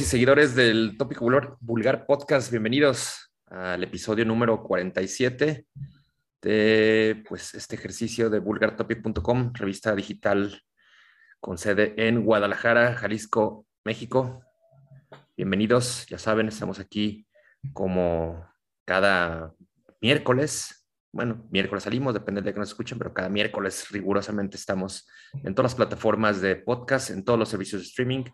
Y seguidores del Tópico Vulgar, Podcast, bienvenidos al episodio número 47 de pues, este ejercicio de vulgartopic.com, revista digital con sede en Guadalajara, Jalisco, México. Bienvenidos, ya saben, estamos aquí como cada miércoles bueno, miércoles salimos, depende de que nos escuchen, pero cada miércoles rigurosamente estamos en todas las plataformas de podcast, en todos los servicios de streaming.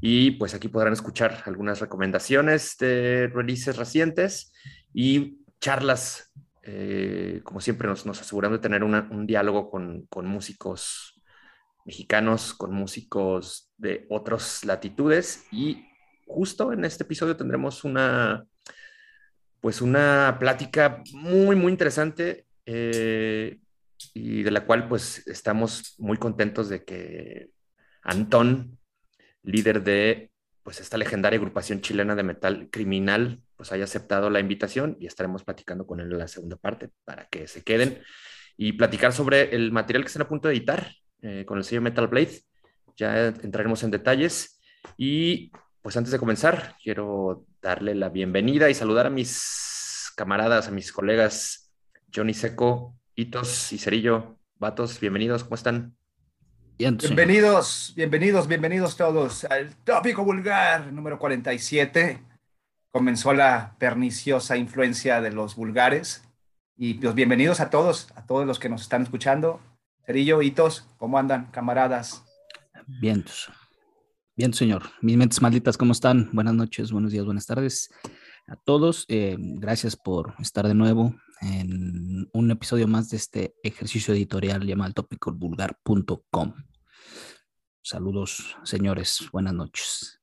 Y pues aquí podrán escuchar algunas recomendaciones de releases recientes y charlas, eh, como siempre nos, nos de tener un diálogo con, con músicos mexicanos, con músicos de otras latitudes. Y justo en este episodio tendremos una pues una plática muy, muy interesante eh, y de la cual pues estamos muy contentos de que Antón, líder de pues esta legendaria agrupación chilena de metal criminal, pues haya aceptado la invitación y estaremos platicando con él en la segunda parte para que se queden y platicar sobre el material que están a punto de editar eh, con el sello Metal Blade. Ya entraremos en detalles y pues antes de comenzar, quiero darle la bienvenida y saludar a mis camaradas, a mis colegas Johnny Seco, Hitos y Cerillo. Vatos, bienvenidos, ¿cómo están? Bienvenidos, bienvenidos, bienvenidos todos al tópico vulgar número 47. Comenzó la perniciosa influencia de los vulgares. Y pues bienvenidos a todos, a todos los que nos están escuchando. Cerillo, Hitos, ¿cómo andan, camaradas? Bien, Bien, señor. Mis mentes malditas, ¿cómo están? Buenas noches, buenos días, buenas tardes a todos. Eh, gracias por estar de nuevo en un episodio más de este ejercicio editorial llamado topicalvulgar.com. Saludos, señores. Buenas noches.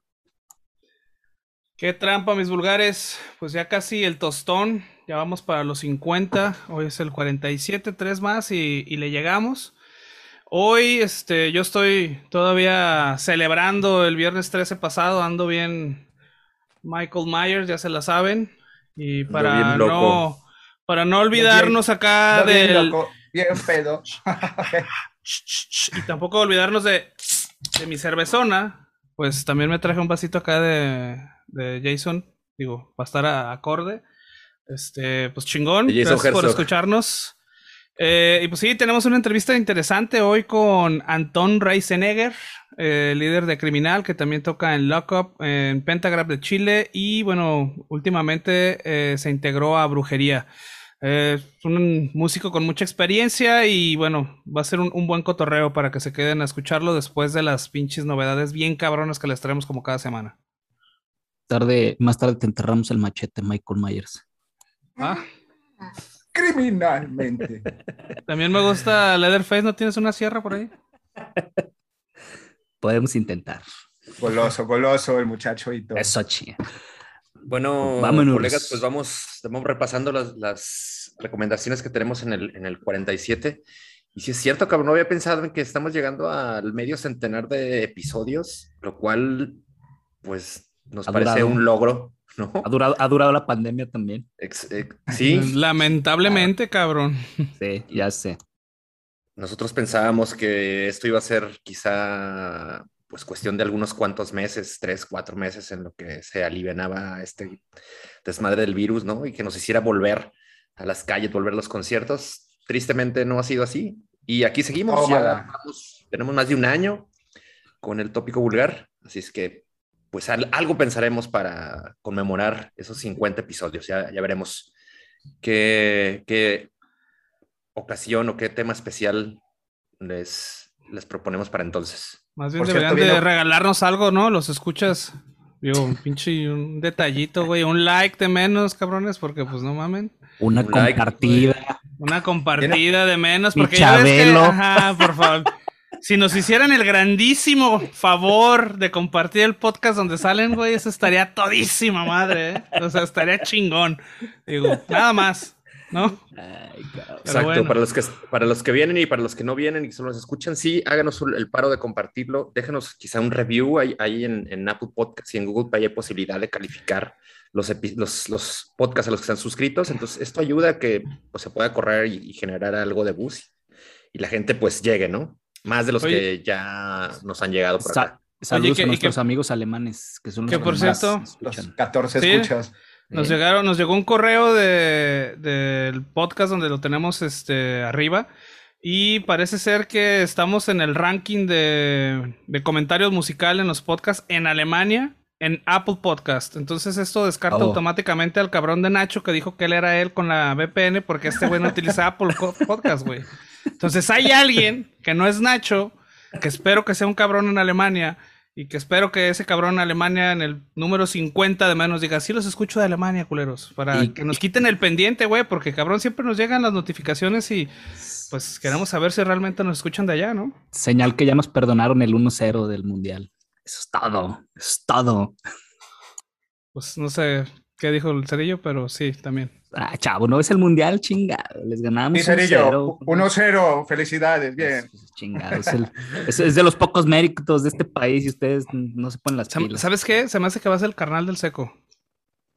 Qué trampa, mis vulgares. Pues ya casi el tostón. Ya vamos para los 50. Hoy es el 47, tres más y, y le llegamos. Hoy, este, yo estoy todavía celebrando el viernes 13 pasado, ando bien Michael Myers, ya se la saben. Y para no, para no olvidarnos acá de del. Loco, bien pedo. y tampoco olvidarnos de, de mi cervezona. Pues también me traje un vasito acá de, de Jason. Digo, para estar a, acorde. Este, pues chingón. Gracias por escucharnos. Eh, y pues sí, tenemos una entrevista interesante hoy con Anton Reisenegger, eh, líder de Criminal, que también toca en Lockup, en Pentagram de Chile, y bueno, últimamente eh, se integró a Brujería. Es un músico con mucha experiencia y bueno, va a ser un, buen cotorreo para que se queden a escucharlo después de las pinches novedades bien cabronas que les traemos como cada semana. Tarde, más tarde te enterramos el machete, Michael Myers. Ah criminalmente. También me gusta Leatherface, ¿no tienes una sierra por ahí? Podemos intentar. Goloso, goloso el muchacho y todo. Eso, chía. Bueno, Vámonos. colegas, pues vamos, vamos repasando las, recomendaciones que tenemos en el, en el 47. Y si es cierto, cabrón, no había pensado en que estamos llegando al medio centenar de episodios, lo cual, pues, nos parece un logro. Ha durado, ha durado la pandemia también. sí. Lamentablemente, cabrón. Sí, ya sé. Nosotros pensábamos que esto iba a ser quizá pues cuestión de algunos cuantos meses, tres, cuatro meses en lo que se alivianaba este desmadre del virus, ¿no? Y que nos hiciera volver a las calles, volver a los conciertos. Tristemente no ha sido así. Y aquí seguimos, ya tenemos más de un año con el tópico vulgar, así es que pues algo pensaremos para conmemorar esos 50 episodios. Ya, ya veremos qué, qué, ocasión o qué tema especial les, les proponemos para entonces. Más bien deberían de regalarnos algo, ¿no? Los escuchas. Digo, un pinche un detallito, güey. Un like de menos, cabrones, porque pues no mamen. Una compartida. una compartida de menos, porque ya ves que, ajá, por favor. si nos hicieran el grandísimo favor de compartir el podcast donde salen, güey, eso estaría todísima madre, ¿eh? O sea, estaría chingón. Digo, nada más, ¿no? Exacto, para, los que, para los que vienen y para los que no vienen y solo nos escuchan, sí, háganos el paro de compartirlo. Déjenos quizá un review ahí, ahí en, en, Apple Podcasts y en Google Play hay posibilidad de calificar los, los, los, podcasts a los que están suscritos. Entonces, esto ayuda a que pues, se pueda correr y, y generar algo de bus y la gente pues llegue, ¿no? Más de los que ya nos han llegado por acá. Saludos a nuestros amigos alemanes, que son los que, por cierto, los 14 escuchas. Nos, llegaron, nos llegó un correo de, del podcast donde lo tenemos este, arriba. Y parece ser que estamos en el ranking de, de comentarios musicales en los podcasts en Alemania, en Apple Podcast. Entonces esto descarta oh. automáticamente al cabrón de Nacho que dijo que él era él con la VPN porque este güey no utiliza Apple Podcast, güey. Entonces hay alguien que no es Nacho, que espero que sea un cabrón en Alemania, y que espero que ese cabrón Alemania en el número 50 de menos diga, sí los escucho de Alemania, culeros. Para que nos quiten el pendiente, güey, porque cabrón siempre nos llegan las notificaciones y pues queremos saber si realmente nos escuchan de allá, ¿no? Señal que ya nos perdonaron el 1-0 del Mundial. Eso es todo, es todo. Pues no sé qué dijo el cerillo, pero sí, también. Ah, chavo, no es el mundial, chingado. Les ganamos. Sí, Cerillo, 1-0. Felicidades, bien. Chingado, es, es, de los pocos méritos de este país y ustedes no se ponen las pilas. ¿Sabes qué? Se me hace que va a ser el carnal del seco.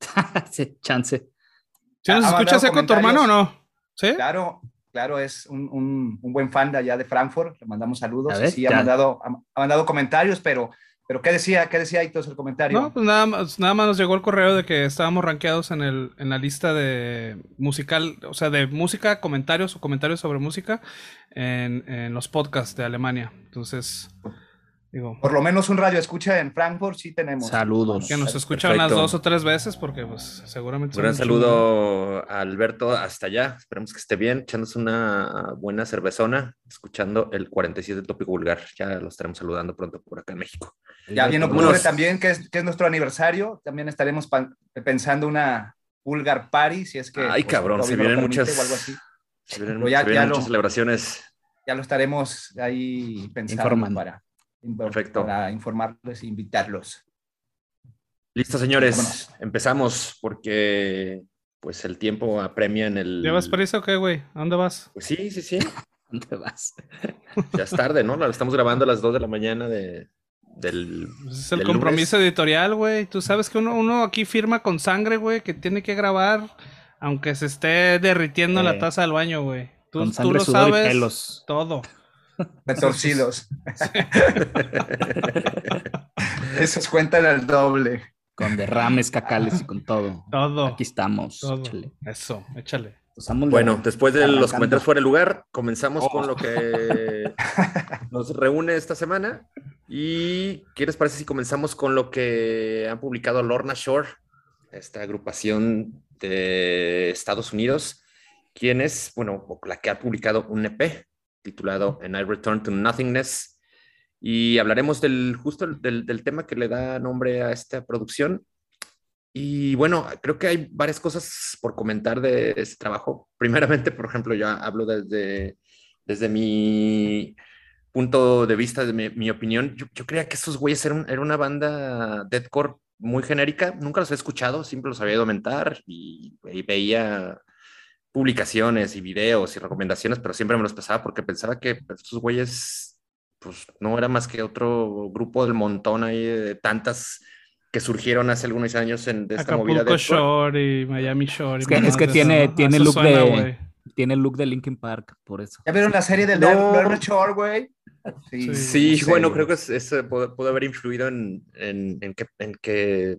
sí, chance. ¿Sí nos escucha seco tu hermano o no? ¿Sí? Claro, claro, es un, un, un, buen fan de allá de Frankfurt. Le mandamos saludos. sí, ha mandado, ha mandado comentarios, pero pero ¿qué decía? ¿Qué decía todo el comentario? No, pues nada más, nada más nos llegó el correo de que estábamos rankeados en, el, en la lista de musical, o sea, de música, comentarios o comentarios sobre música en, en los podcasts de Alemania. Entonces, por lo menos un radio escucha en Frankfurt sí tenemos. Saludos. Que nos escuchan unas dos o tres veces porque pues seguramente... Un gran saludo a Alberto hasta allá. Esperemos que esté bien, echándose una buena cervezona, escuchando el 47 Tópico Vulgar. Ya lo estaremos saludando pronto por acá en México. Ya viene octubre también, que es, que es nuestro aniversario. También estaremos pensando una Vulgar Party, si es que... Ay, pues, cabrón, se vienen muchas... Se vienen, muchas celebraciones. Ya lo estaremos ahí pensando para Perfecto. Para informarles e invitarlos. Listo, señores. Empezamos porque pues el tiempo apremia en el. ¿Llevas prisa o qué, güey? ¿A dónde vas? Pues sí, sí, sí. ¿Dónde vas? ya es tarde, ¿no? Lo estamos grabando a las 2 de la mañana de, del. Pues es el compromiso editorial, güey. Tú sabes que uno, uno aquí firma con sangre, güey, que tiene que grabar aunque se esté derritiendo la taza del baño, güey. Tú, tú, lo sabes. pelos. Todo. Retorcidos. Esos cuentan al doble. Con derrames cacales y con todo. Todo. Aquí estamos. Échale. Eso, échale. bueno, después de los comentarios fuera de lugar, comenzamos con lo que nos reúne esta semana. ¿Y qué les parece si comenzamos con lo que han publicado Lorna Shore, esta agrupación de Estados Unidos, quien es, bueno, la que ha publicado un EP titulado And I Return to Nothingness. Y hablaremos del justo del, del, tema que le da nombre a esta producción. Y bueno, creo que hay varias cosas por comentar de este trabajo. Primeramente, por ejemplo, yo hablo desde, desde mi punto de vista, de mi, opinión. Yo, yo, creía que esos güeyes eran, era una banda deathcore muy genérica. Nunca los he escuchado, siempre los había ido a mentar y, y veía publicaciones y videos y recomendaciones, pero siempre me los pasaba porque pensaba que pues, estos güeyes, pues no era más que otro grupo del montón ahí de tantas que surgieron hace algunos años en de esta movida de Shore y Miami Shore. Es que, es que tiene, tiene look de tiene look de Linkin Park, por eso. ¿Ya vieron la serie de no. Shore, güey? Sí, sí, bueno, creo que eso puede, haber influido en, en, en, que, en que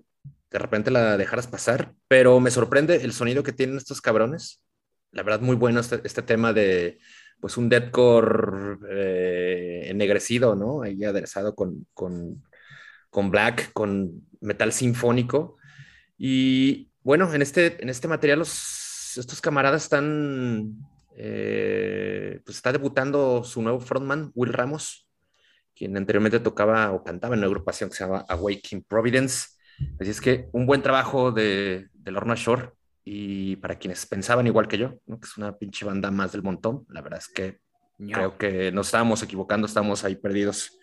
de repente la dejaras pasar, pero me sorprende el sonido que tienen estos cabrones la verdad, muy bueno este, este tema de pues un deadcore eh, ennegrecido, ¿no? Ahí aderezado con, con, con, black, con metal sinfónico. Y bueno, en este, en este material los, estos camaradas están, eh, pues está debutando su nuevo frontman, Will Ramos, quien anteriormente tocaba o cantaba en una agrupación que se llama Awakening Providence. Así es que un buen trabajo de, de Lorna Shore y para quienes pensaban igual que yo, ¿no? que es una pinche banda más del montón, la verdad es que creo que nos estábamos equivocando, estamos ahí perdidos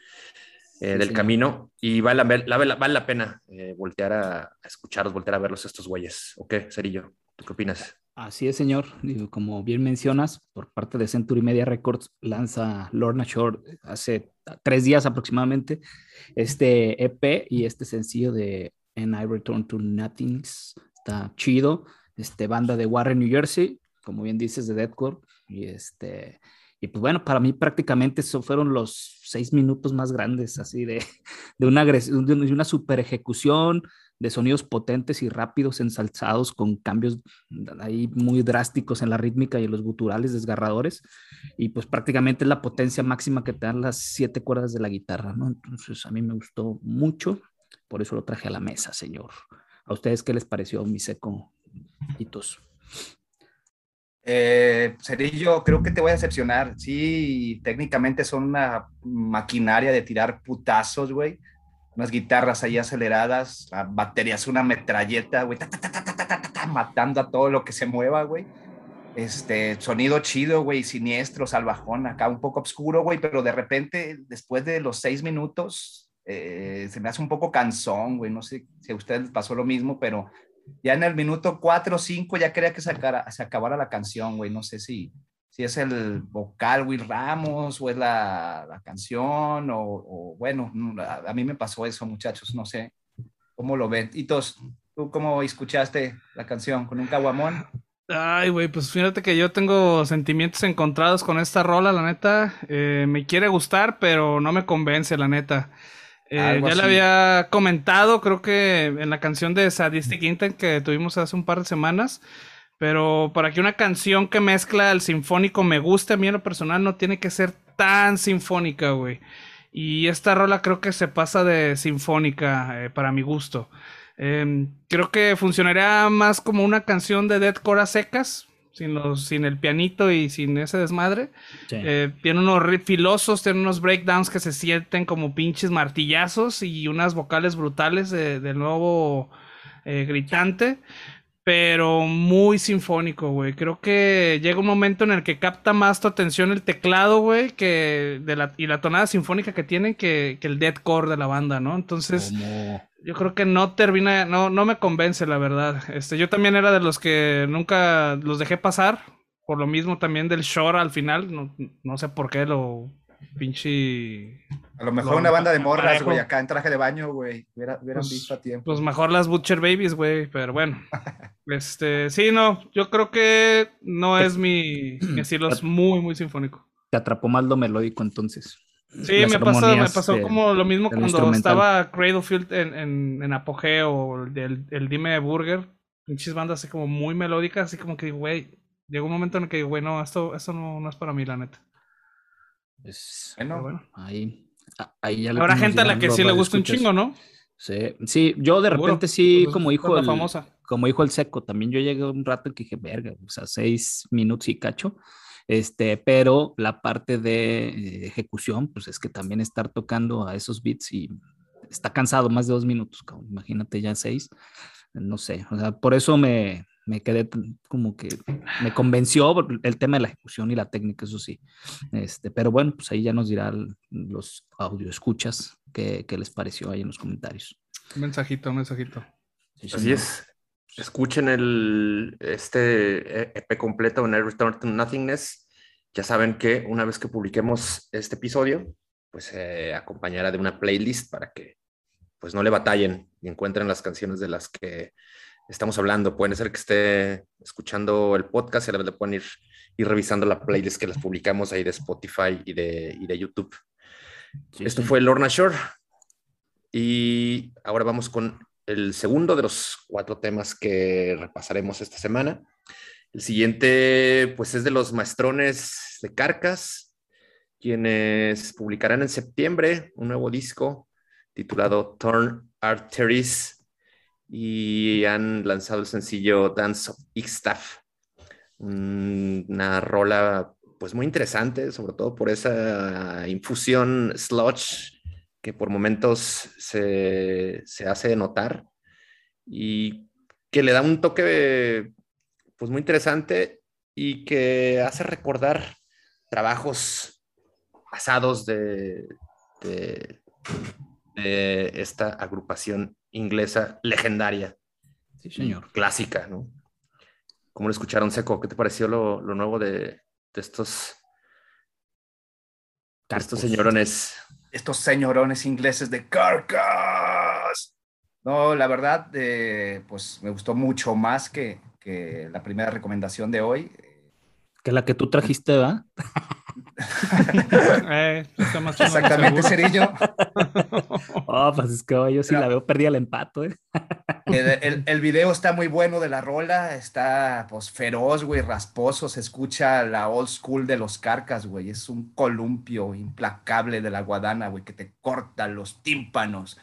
eh, del camino y vale, vale, vale la pena eh, voltear a, escucharlos, voltear a verlos estos güeyes. ¿O qué, Cerillo? ¿Tú qué opinas? Así es, señor. como bien mencionas, por parte de Century Media Records lanza Lorna Shore hace tres días aproximadamente este EP y este sencillo de And I Return to Nothings. Está chido este, banda de Warren, New Jersey. como bien dices, de Deadcore. Y este, y pues bueno, para mí prácticamente eso fueron los seis minutos más grandes, así de, de una, de una super ejecución, de sonidos potentes y rápidos, ensalzados con cambios ahí muy drásticos en la rítmica y en los guturales desgarradores. Y pues prácticamente es la potencia máxima que te dan las siete cuerdas de la guitarra, ¿no? Entonces a mí me gustó mucho, por eso lo traje a la mesa, señor. ¿A ustedes qué les pareció mi seco? Hitos? Eh, Cerillo, creo que te voy a decepcionar. Sí, técnicamente son una maquinaria de tirar putazos, güey. Unas guitarras ahí aceleradas, la batería es una metralleta, güey, matando a todo lo que se mueva, güey. Este, sonido chido, güey, siniestro, salvajón, acá un poco oscuro, güey, pero de repente, después de los seis minutos, eh, se me hace un poco cansón, güey. No sé si a ustedes les pasó lo mismo, pero ya en el minuto 4 o 5 ya quería que se, acabara la canción, güey. No sé si, si es el vocal Will Ramos o es la, la canción o, bueno, a, mí me pasó eso, muchachos, no sé cómo lo ven. Y ¿tú cómo escuchaste la canción? ¿Con un caguamón? Ay, güey, pues fíjate que yo tengo sentimientos encontrados con esta rola, la neta. Eh, me quiere gustar, pero no me convence, la neta. Eh, ya le había comentado, creo que en la canción de Sadistic Intent que tuvimos hace un par de semanas. Pero para que una canción que mezcla el sinfónico me guste a mí en lo personal, no tiene que ser tan sinfónica, güey. Y esta rola creo que se pasa de sinfónica eh, para mi gusto. Em, creo que funcionaría más como una canción de deathcore a secas, sin, los, sin el pianito y sin ese desmadre. Eh, tiene unos filosos, tiene unos breakdowns que se sienten como pinches martillazos y unas vocales brutales de, nuevo eh, gritante. Pero muy sinfónico, güey. Creo que llega un momento en el que capta más tu atención el teclado, güey, que de la, y la tonada sinfónica que tiene que, que el deathcore de la banda, ¿no? Entonces, yo creo que no termina, no, no me convence, la verdad. Este, yo también era de los que nunca los dejé pasar, por lo mismo también del short al final, no, no sé por qué lo pinche... A lo mejor una banda de morras, güey, acá en traje de baño, güey, hubieran pues, visto a tiempo. Pues mejor las Butcher Babies, güey, pero bueno. este, sí, no, yo creo que no es mi, mi estilo, es muy, muy sinfónico. Te atrapó mal lo melódico entonces. Sí, me pasó, me pasó como lo mismo cuando estaba Cradlefield en, en, en apogeo, el, el Dime Burger, pinches bandas así como muy melódicas, así como que, güey, llegó un momento en el que, güey, no, esto, esto no, no es para mí, la neta. Es, bueno, ahí, ahí ya Habrá gente a la que sí le gusta un chingo, ¿no? Sí, sí, yo de repente sí, pues, como dijo el, famosa. como dijo el seco, también yo llegué un rato y dije, verga, o sea, seis minutos y cacho, este, pero la parte de eh, ejecución, pues es que también estar tocando a esos beats y está cansado más de dos minutos, imagínate ya seis, no sé, o sea, por eso me, me quedé como que me convenció el tema de la ejecución y la técnica, eso sí. Este, pero bueno, pues ahí ya nos dirán los audio escuchas qué, les pareció ahí en los comentarios. Un mensajito, un mensajito. Así es. Escuchen el, este EP completo en el Return to Nothingness. Ya saben que una vez que publiquemos este episodio, pues se acompañará de una playlist para que pues no le batallen y encuentren las canciones de las que estamos hablando. Puede ser que esté escuchando el podcast y a la vez le pueden ir, ir revisando la playlist que las publicamos ahí de Spotify y de, y de YouTube. Esto fue Lorna Shore. Y ahora vamos con el segundo de los cuatro temas que repasaremos esta semana. El siguiente, pues, es de los maestrones de Carcas, quienes publicarán en septiembre un nuevo disco titulado Turn Arteries y han lanzado el sencillo Dance of Ixtaf, una rola pues muy interesante, sobre todo por esa infusión sludge que por momentos se, se hace notar y que le da un toque pues muy interesante y que hace recordar trabajos pasados de, de, de esta agrupación inglesa legendaria. Sí, señor. Clásica, ¿no? ¿Cómo lo escucharon, Seco? ¿Qué te pareció lo, nuevo de, estos, estos señorones? Estos señorones ingleses de Carcass. No, la verdad, eh, pues me gustó mucho más que, que, la primera recomendación de hoy. Que la que tú trajiste, ¿va? eh, Exactamente, Cerillo. oh, pues es que yo sí la veo perdida el empato, ¿eh? el, el, video está muy bueno de la rola, está pues feroz, güey, rasposo, se escucha la old school de los carcas, güey, es un columpio implacable de la guadana, güey, que te corta los tímpanos.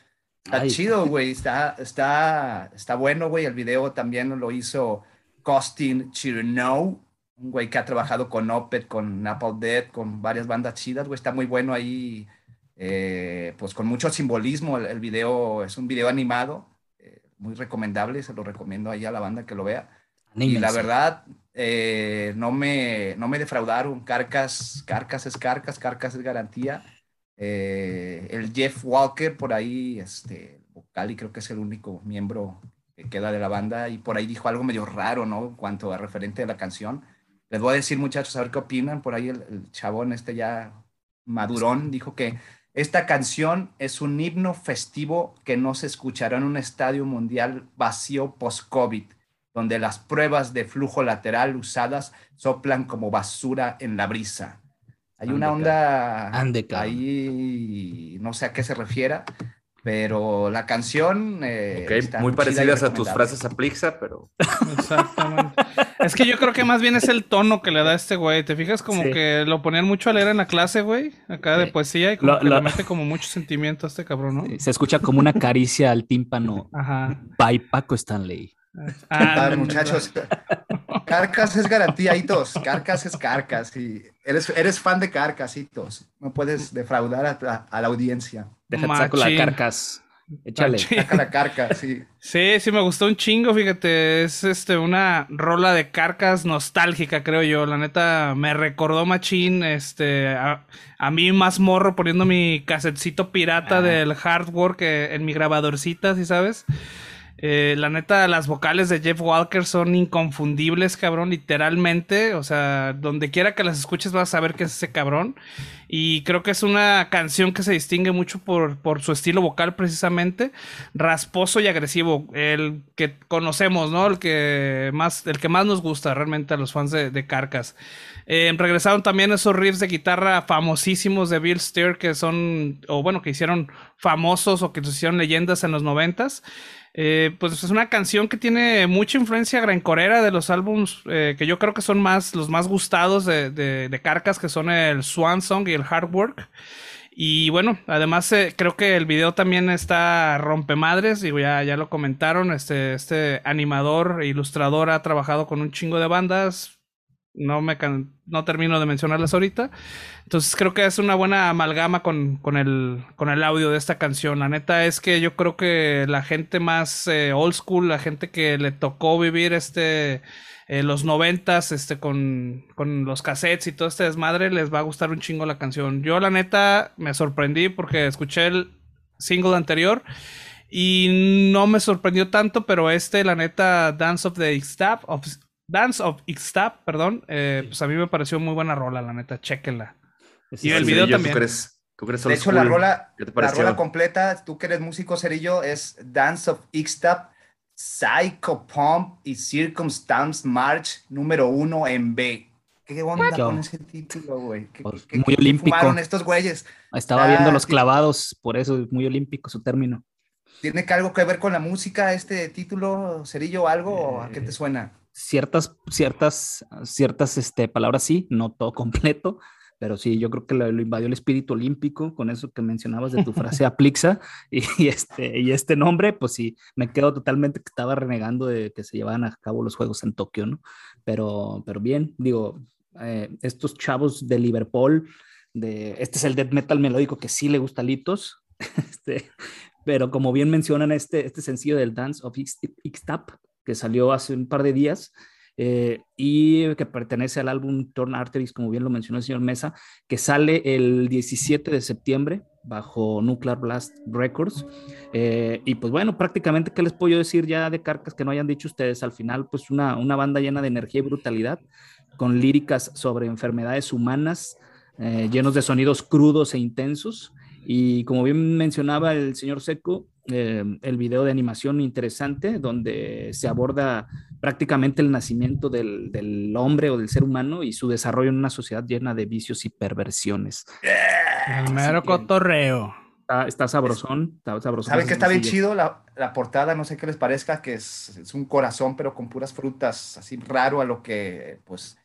Está chido, güey, está, está, está bueno, güey, el video también lo hizo Costin Chirnow, un güey que ha trabajado con Opet, con Napalm Dead, con varias bandas chidas, güey, está muy bueno ahí, eh, pues con mucho simbolismo, el, video. Es un video animado, eh, muy recomendable, se lo recomiendo ahí a la banda que lo vea. Y la verdad, eh, no, me, no me defraudaron, Carcas, Carcas es Carcas, Carcas es garantía. El Jeff Walker por ahí, este, vocal y creo que es el único miembro que queda de la banda y por ahí dijo algo medio raro, ¿no? En cuanto a referente a la canción les voy a decir, muchachos, a ver qué opinan. Por ahí el, chabón este ya madurón dijo que esta canción es un himno festivo que no se escuchará en un estadio mundial vacío post-COVID, donde las pruebas de flujo lateral usadas soplan como basura en la brisa. Hay una onda ahí, no sé a qué se refiera, pero la canción. Eh, muy parecidas a tus frases a Plixa, pero. Exactamente. es que yo creo que más bien es el tono que le da este güey. ¿Te fijas como que lo ponían mucho a leer en la clase, güey? Acá de poesía y como que le mete como mucho sentimiento a este cabrón, ¿no? Se escucha como una caricia al tímpano. Ajá. By Paco Stanley. Ah, muchachos. Carcas es garantía, hitos. Carcas es carcas. Y eres, eres fan de carcasitos. No puedes defraudar a, la audiencia. Déjate saco la carcas. Échale. Saca la carca, sí. Sí, sí, me gustó un chingo, fíjate. Es este una rola de carcas nostálgica, creo yo. La neta, me recordó machín, este, a, mí más morro poniendo mi casetcito pirata del hardware que en mi grabadorcita, ¿sí sabes? Eh, la neta, las vocales de Jeff Walker son inconfundibles, cabrón, literalmente. O sea, donde quiera que las escuches vas a saber que es ese cabrón. Y creo que es una canción que se distingue mucho por, su estilo vocal, precisamente. Rasposo y agresivo. El que conocemos, ¿no? El que más, el que más nos gusta realmente a los fans de, de Carcas. Eh, regresaron también esos riffs de guitarra famosísimos de Bill Steer que son, o bueno, que hicieron famosos o que hicieron leyendas en los noventas. Eh, pues es una canción que tiene mucha influencia grancorera de los álbums eh, que yo creo que son más los más gustados de, de, Carcas, que son el Swan Song y el Hard Work. Y bueno, además eh, creo que el video también está rompemadres, digo, ya, ya lo comentaron, este, este animador e ilustrador ha trabajado con un chingo de bandas, no, me no termino de mencionarlas ahorita. Entonces creo que es una buena amalgama con, con, el, con el audio de esta canción. La neta es que yo creo que la gente más eh, old school, la gente que le tocó vivir este eh, los noventas este, con, con los cassettes y todo este desmadre, les va a gustar un chingo la canción. Yo la neta me sorprendí porque escuché el single anterior. Y no me sorprendió tanto, pero este, la neta, Dance of the Staff, of, Dance of Ixtap, perdón, eh, pues a mí me pareció muy buena rola, la neta, chéquenla. y el video también. ¿tú crees, tú crees de hecho, la rola, la rola completa, tú que eres músico cerillo, es Dance of Ixtap, Psycho Pump y Circumstance March número uno en B. ¿Qué onda con ese título, güey? Pues, muy olímpico. fumaron estos güeyes? Estaba viendo ah, los clavados, por eso es muy olímpico su término. ¿Tiene que algo que ver con la música este título, Cerillo, algo? ¿O ¿A qué te suena? Ciertas, ciertas, ciertas este, palabras sí, no todo completo, pero sí, yo creo que lo, invadió el espíritu olímpico con eso que mencionabas de tu frase aplixa y, este, y este nombre, pues sí, me quedo totalmente que estaba renegando de que se llevaban a cabo los Juegos en Tokio, ¿no? Pero, pero bien, digo, eh, estos chavos de Liverpool, de, este es el death metal melódico que sí le gusta a Litos, este, pero como bien mencionan este, este sencillo del Dance of Ixtap, que salió hace un par de días eh, y que pertenece al álbum Torn Arteries, como bien lo mencionó el señor Mesa, que sale el 17 de septiembre bajo Nuclear Blast Records. Eh, y pues bueno, prácticamente, ¿qué les puedo decir ya de Carcas que no hayan dicho ustedes? Al final, pues una, una banda llena de energía y brutalidad, con líricas sobre enfermedades humanas, eh, llenos de sonidos crudos e intensos. Y como bien mencionaba el señor Seco, eh, el video de animación interesante donde se aborda prácticamente el nacimiento del, del, hombre o del ser humano y su desarrollo en una sociedad llena de vicios y perversiones. El mero cotorreo. Está, sabrosón, está sabrosón. ¿Saben que está bien chido la, la, portada? No sé qué les parezca, que es, es, un corazón, pero con puras frutas, así raro a lo que, pues,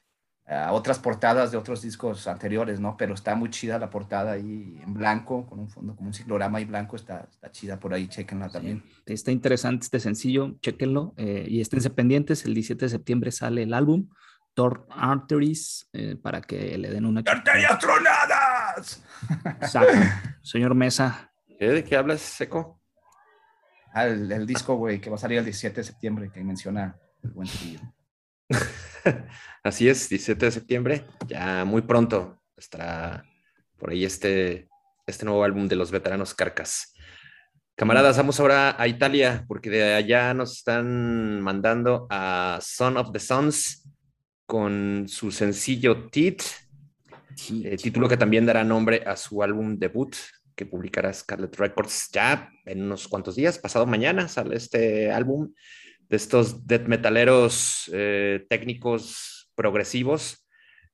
a otras portadas de otros discos anteriores, ¿no? Pero está muy chida la portada ahí en blanco, con un fondo como un ciclorama y blanco, está, está chida por ahí, chequenla también. está interesante este sencillo, chequenlo eh, y esténse pendientes, el 17 de septiembre sale el álbum. Thor Arteries eh, para que le den una. ¡Arterias tronadas! Señor Mesa. ¿De qué hablas, Seco? Ah, el, disco, güey, que va a salir el 17 de septiembre, que menciona el buen trillo. Así es, 17 de septiembre, ya muy pronto estará por ahí este, este nuevo álbum de los veteranos Carcas. Camaradas, vamos ahora a Italia, porque de allá nos están mandando a Son of the Sons con su sencillo Tit, eh, título que también dará nombre a su álbum debut que publicará Scarlet Records ya en unos cuantos días, pasado mañana sale este álbum de estos death metaleros eh, técnicos progresivos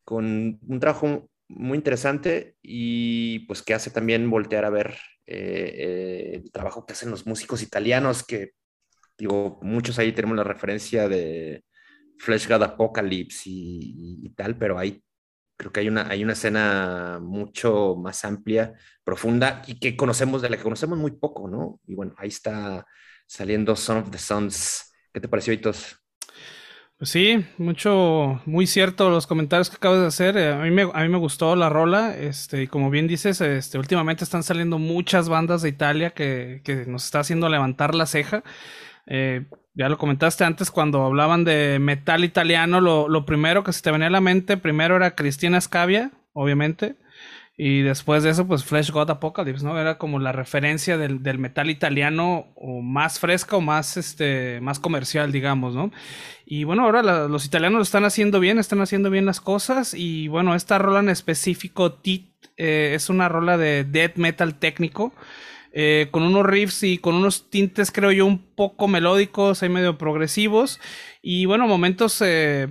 con un trabajo muy interesante y pues que hace también voltear a ver eh, eh, el trabajo que hacen los músicos italianos que digo, muchos ahí tenemos la referencia de Flesh God Apocalypse y, y, tal, pero ahí creo que hay una, hay una escena mucho más amplia, profunda y que conocemos, de la que conocemos muy poco, ¿no? Y bueno, ahí está saliendo Son of the Sons ¿Qué te pareció, Hitos? Pues sí, mucho, muy cierto los comentarios que acabas de hacer. Eh, a mí me, a mí me gustó la rola. Este, y como bien dices, este, últimamente están saliendo muchas bandas de Italia que, que nos está haciendo levantar la ceja. Eh, ya lo comentaste antes cuando hablaban de metal italiano, lo, lo, primero que se te venía a la mente, primero era Cristina Scavia, obviamente. Y después de eso, pues Flesh God Apocalypse, ¿no? Era como la referencia del, del, metal italiano o más fresca o más, este, más comercial, digamos, ¿no? Y bueno, ahora los italianos lo están haciendo bien, están haciendo bien las cosas. Y bueno, esta rola en específico, Tit, eh, es una rola de death metal técnico. Eh, con unos riffs y con unos tintes, creo yo, un poco melódicos, ahí medio progresivos. Y bueno, momentos eh,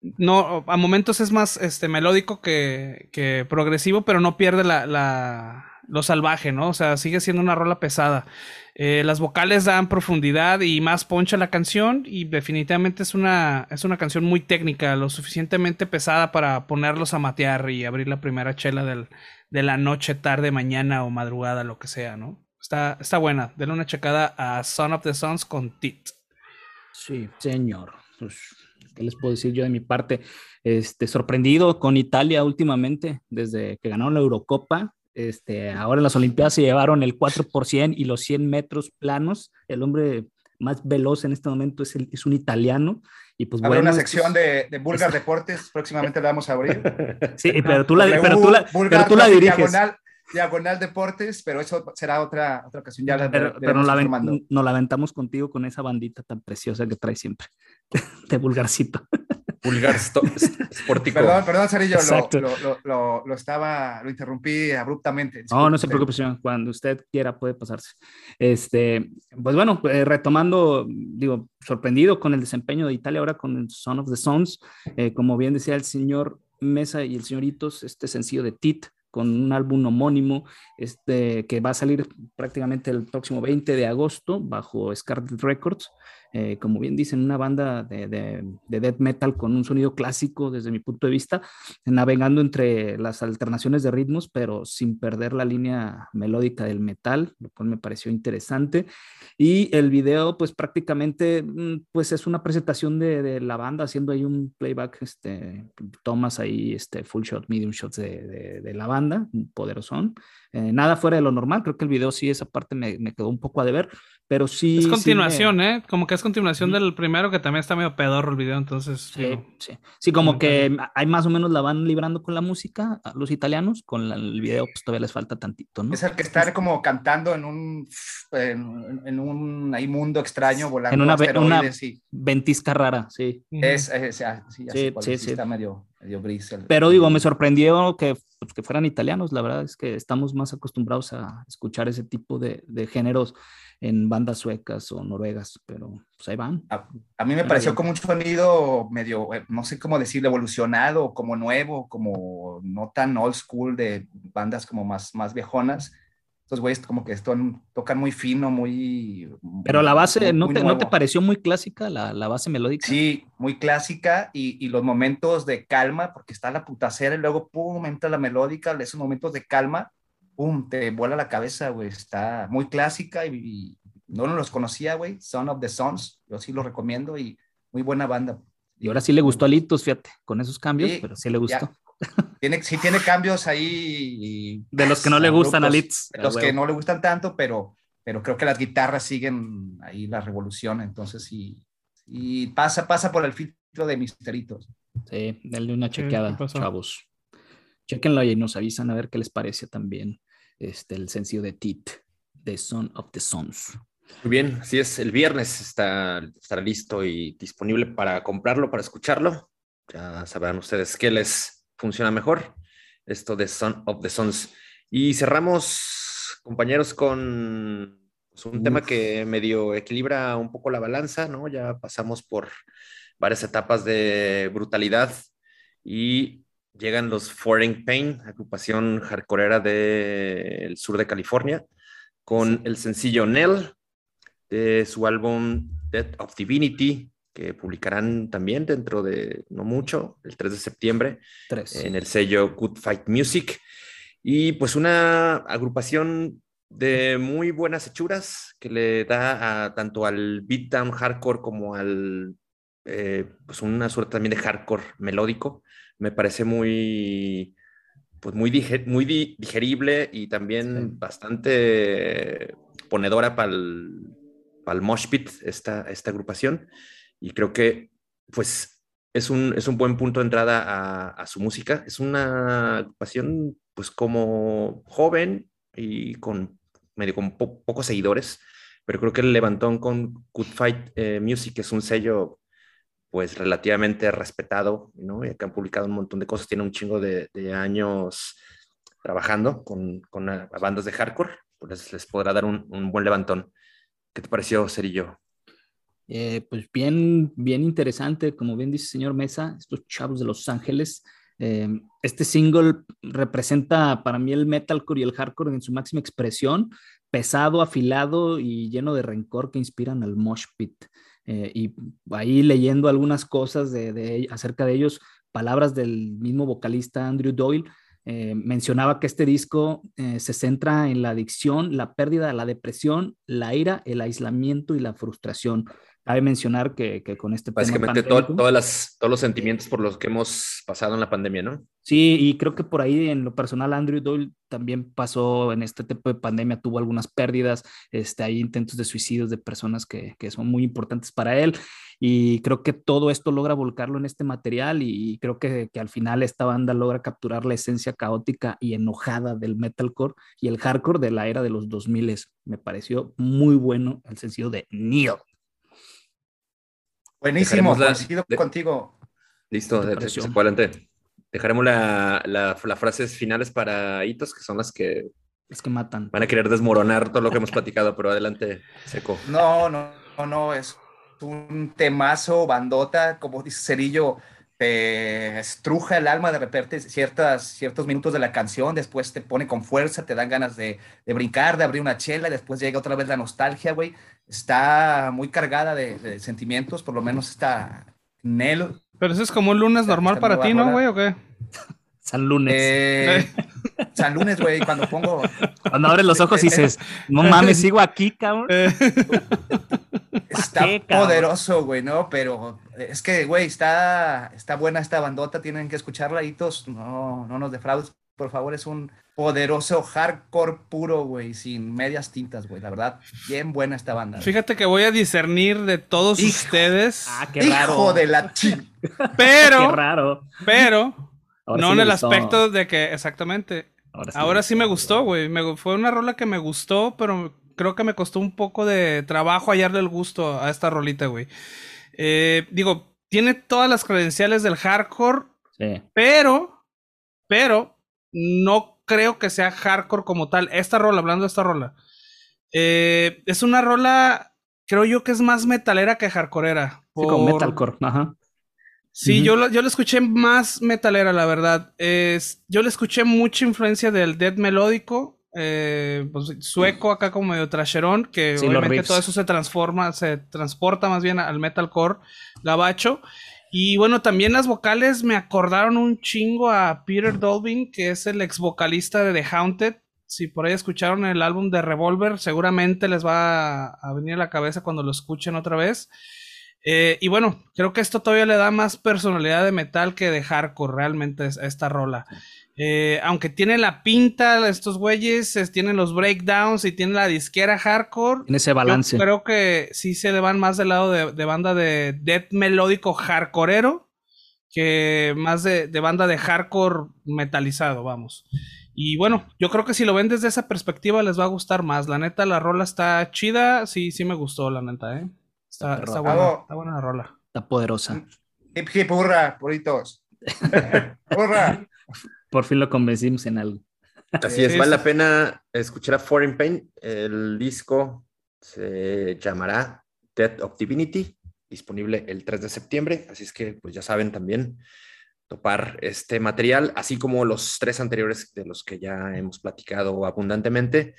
no, a momentos es más este, melódico que, que progresivo, pero no pierde la, la, lo salvaje, ¿no? O sea, sigue siendo una rola pesada. Eh, las vocales dan profundidad y más poncha la canción y definitivamente es una, es una canción muy técnica, lo suficientemente pesada para ponerlos a matear y abrir la primera chela del, de la noche, tarde, mañana o madrugada, lo que sea, ¿no? Está, está buena. Denle una checada a Son of the Sons con Tit. Sí, señor. Pues ¿qué les puedo decir yo de mi parte? Este, sorprendido con Italia últimamente, desde que ganaron la Eurocopa. Este, ahora en las Olimpiadas se llevaron el 4 y los 100 metros planos. El hombre más veloz en este momento es, el, es un italiano. Y pues Habrá una sección de, de Bulgar Deportes, próximamente la vamos a abrir. Sí, pero tú la, pero tú la, pero tú la diriges. Diagonal, diagonal, Deportes, pero eso será otra, otra ocasión. Ya pero, pero nos, la nos la aventamos contigo con esa bandita tan preciosa que trae siempre. de vulgarcito. Vulgar sportico. Perdón, perdón, Cerillo, lo, lo, lo, lo, estaba, lo interrumpí abruptamente. no, no se preocupe, señor. Cuando usted quiera puede pasarse. Este, pues bueno, eh, retomando, digo, sorprendido con el desempeño de Italia ahora con el Son of the Sons. Eh, como bien decía el señor Mesa y el señoritos, este sencillo de Tit, con un álbum homónimo este, que va a salir prácticamente el próximo 20 de agosto bajo Scarlet Records. Eh, como bien dicen, una banda de, de, de, death metal con un sonido clásico desde mi punto de vista, navegando entre las alternaciones de ritmos, pero sin perder la línea melódica del metal, lo cual me pareció interesante. Y el video, pues prácticamente, mm, pues es una presentación de, de la banda haciendo ahí un playback, este, tomas ahí, este, full shot, medium shots de, la banda, poderosón. Eh, nada fuera de lo normal, creo que el video sí, esa parte me, me quedó un poco a deber, pero sí. Es continuación, ¿eh? Como que es continuación del primero, que también está medio pedorro el video, entonces. Sí, sí. Sí, como que hay más o menos la van librando con la música, los italianos, con el video, pues todavía les falta tantito, ¿no? Es el que está como cantando en un, en, en un ahí mundo extraño, volando. En una, una ventisca rara, sí. Es, es, sí, sí, sí, sí, está medio, medio gris. Pero digo, me sorprendió que pues, que fueran italianos. La verdad es que estamos más acostumbrados a escuchar ese tipo de, de géneros en bandas suecas o noruegas, pero pues ahí van. A, mí me pareció como un sonido medio, eh, no sé cómo decir, evolucionado, como nuevo, como no tan old school de bandas como más, más viejonas estos güeyes como que tocan muy fino, muy... Pero la base, ¿no, te, ¿no, te, pareció muy clásica la, la, base melódica? Sí, muy clásica y, y, los momentos de calma, porque está la putacera y luego, pum, entra la melódica, esos momentos de calma, pum, te vuela la cabeza, güey, está muy clásica y, no los conocía, güey, Son of the Sons, yo sí lo recomiendo y muy buena banda. Y ahora sí le gustó a Litos, fíjate, con esos cambios, pero sí le gustó. Tiene, sí tiene cambios ahí. de los que no le gustan a Litz. De los que no le gustan tanto, pero, pero creo que las guitarras siguen ahí la revolución. Entonces, sí, y pasa, pasa por el filtro de misteritos. Sí, denle una chequeada, chavos. Chequenlo y nos avisan a ver qué les parece también este, el sencillo de Tit, The Son of the Sons. Muy bien, así es. El viernes está, estará listo y disponible para comprarlo, para escucharlo. Ya sabrán ustedes qué les funciona mejor. Esto de Son of the Sons. Y cerramos, compañeros, con pues, un tema que medio equilibra un poco la balanza, ¿no? Ya pasamos por varias etapas de brutalidad y llegan los Foreign Pain, agrupación hardcoreera del sur de California, con el sencillo Nell de su álbum Death of Divinity, que publicarán también dentro de no mucho, el 3 de septiembre, en el sello Good Fight Music. Y pues una agrupación de muy buenas hechuras que le da a, tanto al beatdown hardcore como al, eh, pues una suerte también de hardcore melódico. Me parece muy, pues muy, muy digerible y también bastante ponedora para el, para el mosh pit esta, esta agrupación y creo que pues es un, es un buen punto de entrada a, su música. Es una agrupación pues como joven y con medio con pocos seguidores, pero creo que el levantón con Good Fight eh, Music es un sello pues relativamente respetado, ¿no? Y que han publicado un montón de cosas, tiene un chingo de, años trabajando con, con bandas de hardcore, pues les podrá dar un, buen levantón. ¿Qué te pareció, Cerillo? Eh, pues bien, bien interesante, como bien dice el señor Mesa, estos chavos de Los Ángeles. Eh, este single representa para mí el metalcore y el hardcore en su máxima expresión, pesado, afilado y lleno de rencor que inspiran al mosh pit. Eh, y ahí leyendo algunas cosas de, acerca de ellos, palabras del mismo vocalista Andrew Doyle, mencionaba que este disco se centra en la adicción, la pérdida, la depresión, la ira, el aislamiento y la frustración. Cabe mencionar que, que con este Básicamente todas las, todos los sentimientos por los que hemos pasado en la pandemia, ¿no? Sí, y creo que por ahí en lo personal Andrew Doyle también pasó en este tipo de pandemia, tuvo algunas pérdidas, este, hay intentos de suicidios de personas que, que son muy importantes para él y creo que todo esto logra volcarlo en este material y creo que, que, al final esta banda logra capturar la esencia caótica y enojada del metalcore y el hardcore de la era de los 2000. Me pareció muy bueno el sencillo de Neil. Buenísimo, coincido contigo. Listo, adelante. Dejaremos las la, frases finales para hitos, que son las que... Las que matan. Van a querer desmoronar todo lo que hemos platicado, pero adelante, Seco. No, no, no, no, es un temazo, bandota, como dice Cerillo, te estruja el alma de repente ciertas, ciertos minutos de la canción, después te pone con fuerza, te dan ganas de, de brincar, de abrir una chela, y después llega otra vez la nostalgia, güey está muy cargada de, sentimientos, por lo menos está Nel. Pero eso es como un lunes normal para ti, ¿no, güey? ¿O qué? San Lunes. Eh, San Lunes, güey, cuando pongo. Cuando abres los ojos y dices, no mames, sigo aquí, cabrón. Está poderoso, güey, ¿no? Pero es que, güey, está, está buena esta bandota, tienen que escucharla, hitos, no, no nos defraudes, por favor, es un poderoso hardcore puro, güey, sin medias tintas, güey. La verdad, bien buena esta banda. Fíjate que voy a discernir de todos ustedes. Ah, qué raro. Hijo de la ching. Pero. qué raro. Pero. No en el aspecto de que, exactamente. Ahora sí, me gustó, güey. fue una rola que me gustó, pero creo que me costó un poco de trabajo hallarle el gusto a esta rolita, güey. Eh, digo, tiene todas las credenciales del hardcore, sí. pero, pero no creo que sea hardcore como tal. Esta rola, hablando de esta rola, eh, es una rola, creo yo que es más metalera que hardcoreera. Sí, con metalcore, ajá. Sí, yo, lo, yo lo escuché más metalera, la verdad. Es, yo le escuché mucha influencia del death melódico, eh, pues, sueco acá como medio trasherón, que obviamente todo eso se transforma, se transporta más bien al metalcore gabacho. Y bueno, también las vocales me acordaron un chingo a Peter Dolvin, que es el ex vocalista de The Haunted. Si por ahí escucharon el álbum de Revolver, seguramente les va a venir a la cabeza cuando lo escuchen otra vez. Eh, y bueno, creo que esto todavía le da más personalidad de metal que de hardcore realmente a esta rola. Eh, aunque tiene la pinta, estos güeyes tienen los breakdowns y tiene la disquera hardcore. En ese balance. creo que sí se le van más del lado de, banda de death melódico hardcoreero que más de, de, banda de hardcore metalizado, vamos. Y bueno, yo creo que si lo ven desde esa perspectiva les va a gustar más. La neta, la rola está chida. Sí, sí me gustó, la neta, ¿eh? Está, está, buena, está buena la rola. Está poderosa. Hip hip hurra, puritos. hurra. Por fin lo convencimos en algo. Así es, vale la pena escuchar a Foreign Pain. El disco se llamará Death of Divinity, disponible el 3 de septiembre. Así es que, pues ya saben también topar este material, así como los tres anteriores de los que ya hemos platicado abundantemente.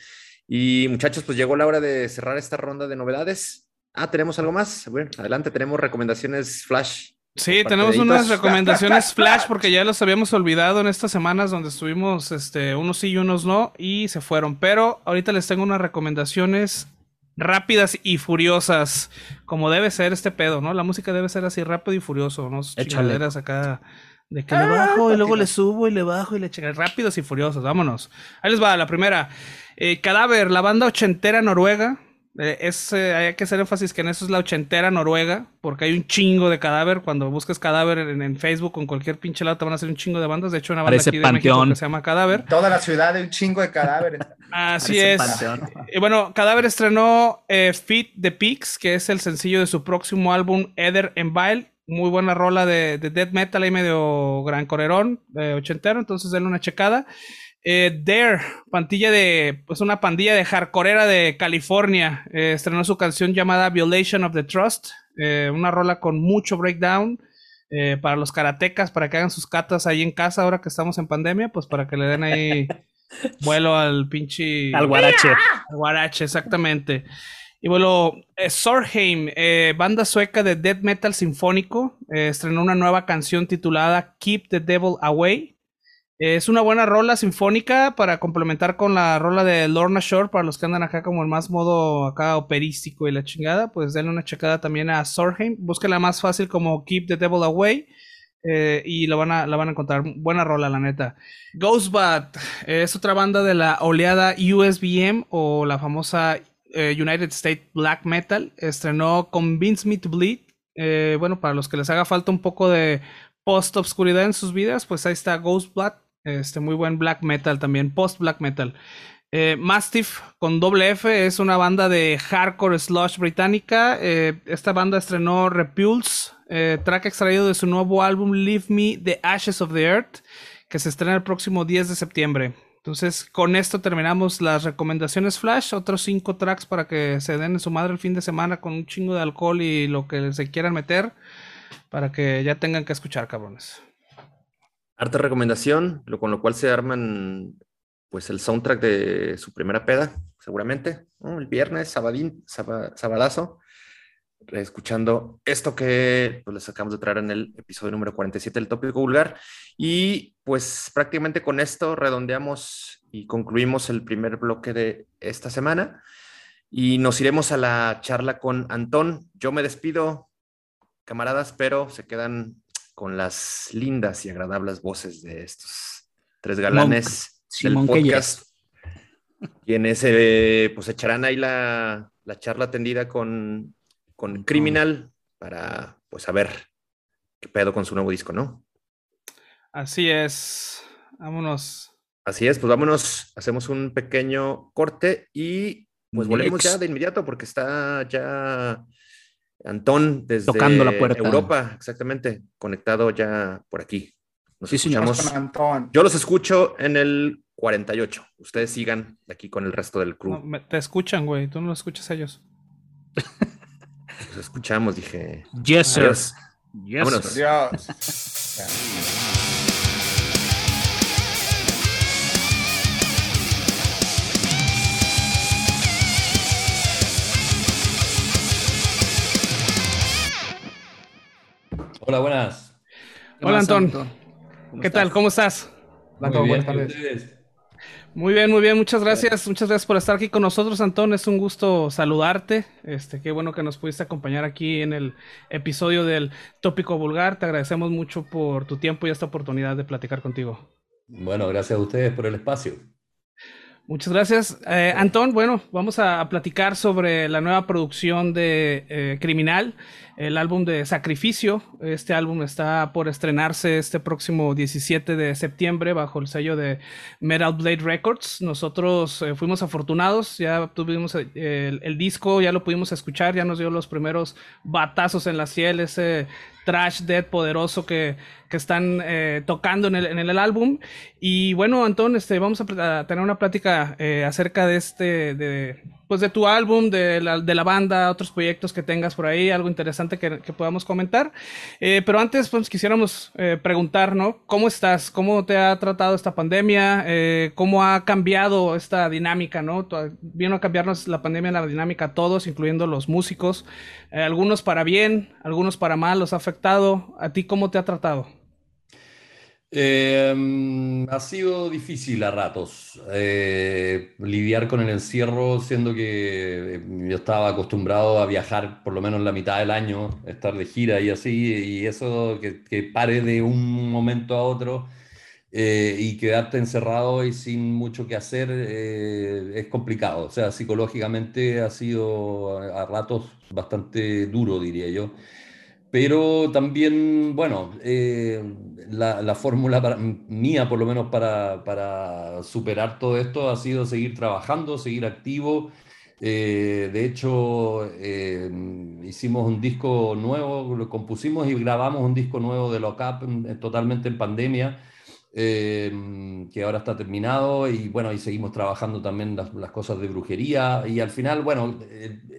Y muchachos, pues llegó la hora de cerrar esta ronda de novedades. Ah, ¿tenemos algo más? Bueno, adelante, tenemos recomendaciones flash. Sí, tenemos unas recomendaciones flash porque ya los habíamos olvidado en estas semanas donde estuvimos este, unos sí y unos no y se fueron. Pero ahorita les tengo unas recomendaciones rápidas y furiosas, como debe ser este pedo, ¿no? La música debe ser así rápido y furioso, ¿no? Chingaderas acá de que le ah, bajo y luego le subo y le bajo y le checa. Rápidos y furiosos, vámonos. Ahí les va, la primera. Eh, Cadáver, la banda ochentera noruega eh, es, eh, hay que hacer énfasis que en eso es la ochentera Noruega, porque hay un chingo de cadáver. Cuando busques cadáver en, Facebook con cualquier pinche lado te van a hacer un chingo de bandas. De hecho, una banda aquí de México que se llama Cadáver. Toda la ciudad de un chingo de cadáveres. Así es. Y bueno, Cadáver estrenó eh, Feed the Peaks, que es el sencillo de su próximo álbum Ether and Vile. Muy buena rola de, de death metal ahí medio gran corerón, de ochentero. Entonces denle una checada. Eh, Dare, pantilla de, pues una pandilla de hardcoreera de California, eh, estrenó su canción llamada Violation of the Trust, eh, una rola con mucho breakdown para los karatecas, para que hagan sus catas ahí en casa ahora que estamos en pandemia, pues para que le den ahí vuelo al pinche... Al guarache. Al guarache, exactamente. Y bueno, Sorheim, banda sueca de death metal sinfónico, estrenó una nueva canción titulada Keep the Devil Away. Es una buena rola sinfónica para complementar con la rola de Lorna Shore, para los que andan acá como el más modo acá operístico y la chingada, pues denle una checada también a Sorheim. Búsquela más fácil como Keep the Devil Away. Eh, y lo van a, la van a encontrar. Buena rola, la neta. Ghostbat es otra banda de la oleada USBM o la famosa eh, United States Black Metal. Estrenó Convince Me to Bleed. Eh, bueno, para los que les haga falta un poco de post-obscuridad en sus vidas, pues ahí está Ghostbat este, muy buen black metal también, post black metal. Eh, Mastiff con doble F es una banda de hardcore slush británica. Eh, esta banda estrenó Repulse, eh, track extraído de su nuevo álbum Leave Me the Ashes of the Earth, que se estrena el próximo 10 de septiembre. Entonces, con esto terminamos las recomendaciones Flash. Otros cinco tracks para que se den en su madre el fin de semana con un chingo de alcohol y lo que se quieran meter. Para que ya tengan que escuchar, cabrones. Harta recomendación, lo, con lo cual se arman pues el soundtrack de su primera peda, seguramente, el viernes, sabadín, sabadazo, escuchando esto que pues, les acabamos de traer en el episodio número 47 del tópico vulgar. Y pues prácticamente con esto redondeamos y concluimos el primer bloque de esta semana. Y nos iremos a la charla con Antón. Yo me despido, camaradas, pero se quedan con las lindas y agradables voces de estos tres galanes del podcast, quienes eh, pues echarán ahí la, charla tendida con, con Criminal para pues saber qué pedo con su nuevo disco, ¿no? Así es, vámonos. Así es, pues vámonos, hacemos un pequeño corte y pues volvemos ya de inmediato porque está ya Antón desde Tocando la puerta. Europa, exactamente, conectado ya por aquí. Nos escuchamos. Yo los escucho en el 48. Ustedes sigan aquí con el resto del crew. te escuchan, güey. Tú no los escuchas a ellos. Los escuchamos, dije. Yes, sir. Yes, Vámonos. Hola, buenas. Hola, Antón. ¿Qué tal? ¿Cómo estás? Muy bien, buenas Muy bien, muy bien, muchas gracias, muchas gracias por estar aquí con nosotros, Antón. Es un gusto saludarte. Este, qué bueno que nos pudiste acompañar aquí en el episodio del Tópico Vulgar. Te agradecemos mucho por tu tiempo y esta oportunidad de platicar contigo. Bueno, gracias a ustedes por el espacio. Muchas gracias. Eh, Antón, bueno, vamos a, platicar sobre la nueva producción de eh, Criminal, el álbum de Sacrificio. Este álbum está por estrenarse este próximo 17 de septiembre bajo el sello de Metal Blade Records. Nosotros eh, fuimos afortunados, ya tuvimos el, disco, ya lo pudimos escuchar, ya nos dio los primeros batazos en la ciel, ese trash dead poderoso que, que están eh, tocando en el, en el, álbum. Y bueno, Antón, este, vamos a, tener una plática eh, acerca de este, de, pues de tu álbum, de la, de la, banda, otros proyectos que tengas por ahí, algo interesante que, que podamos comentar. Eh, pero antes, pues quisiéramos preguntar, ¿no? ¿Cómo estás? ¿Cómo te ha tratado esta pandemia? ¿Cómo ha cambiado esta dinámica, ¿no? Vino a cambiarnos la pandemia, la dinámica a todos, incluyendo los músicos. algunos para bien, algunos para mal, los ha afectado. ¿A ti cómo te ha tratado? Em, ha sido difícil a ratos eh, lidiar con el encierro, siendo que eh, yo estaba acostumbrado a viajar por lo menos la mitad del año, estar de gira y así, y eso que, que pare de un momento a otro eh, y quedarte encerrado y sin mucho que hacer es complicado. O sea, psicológicamente ha sido a ratos bastante duro, diría yo. Pero también, bueno, eh, la, fórmula mía, por lo menos para, superar todo esto, ha sido seguir trabajando, seguir activo. Eh, de hecho, eh, hicimos un disco nuevo, lo compusimos y grabamos un disco nuevo de Lockup totalmente en pandemia. Em, que ahora está terminado y bueno, y seguimos trabajando también las, cosas de brujería. Y al final, bueno,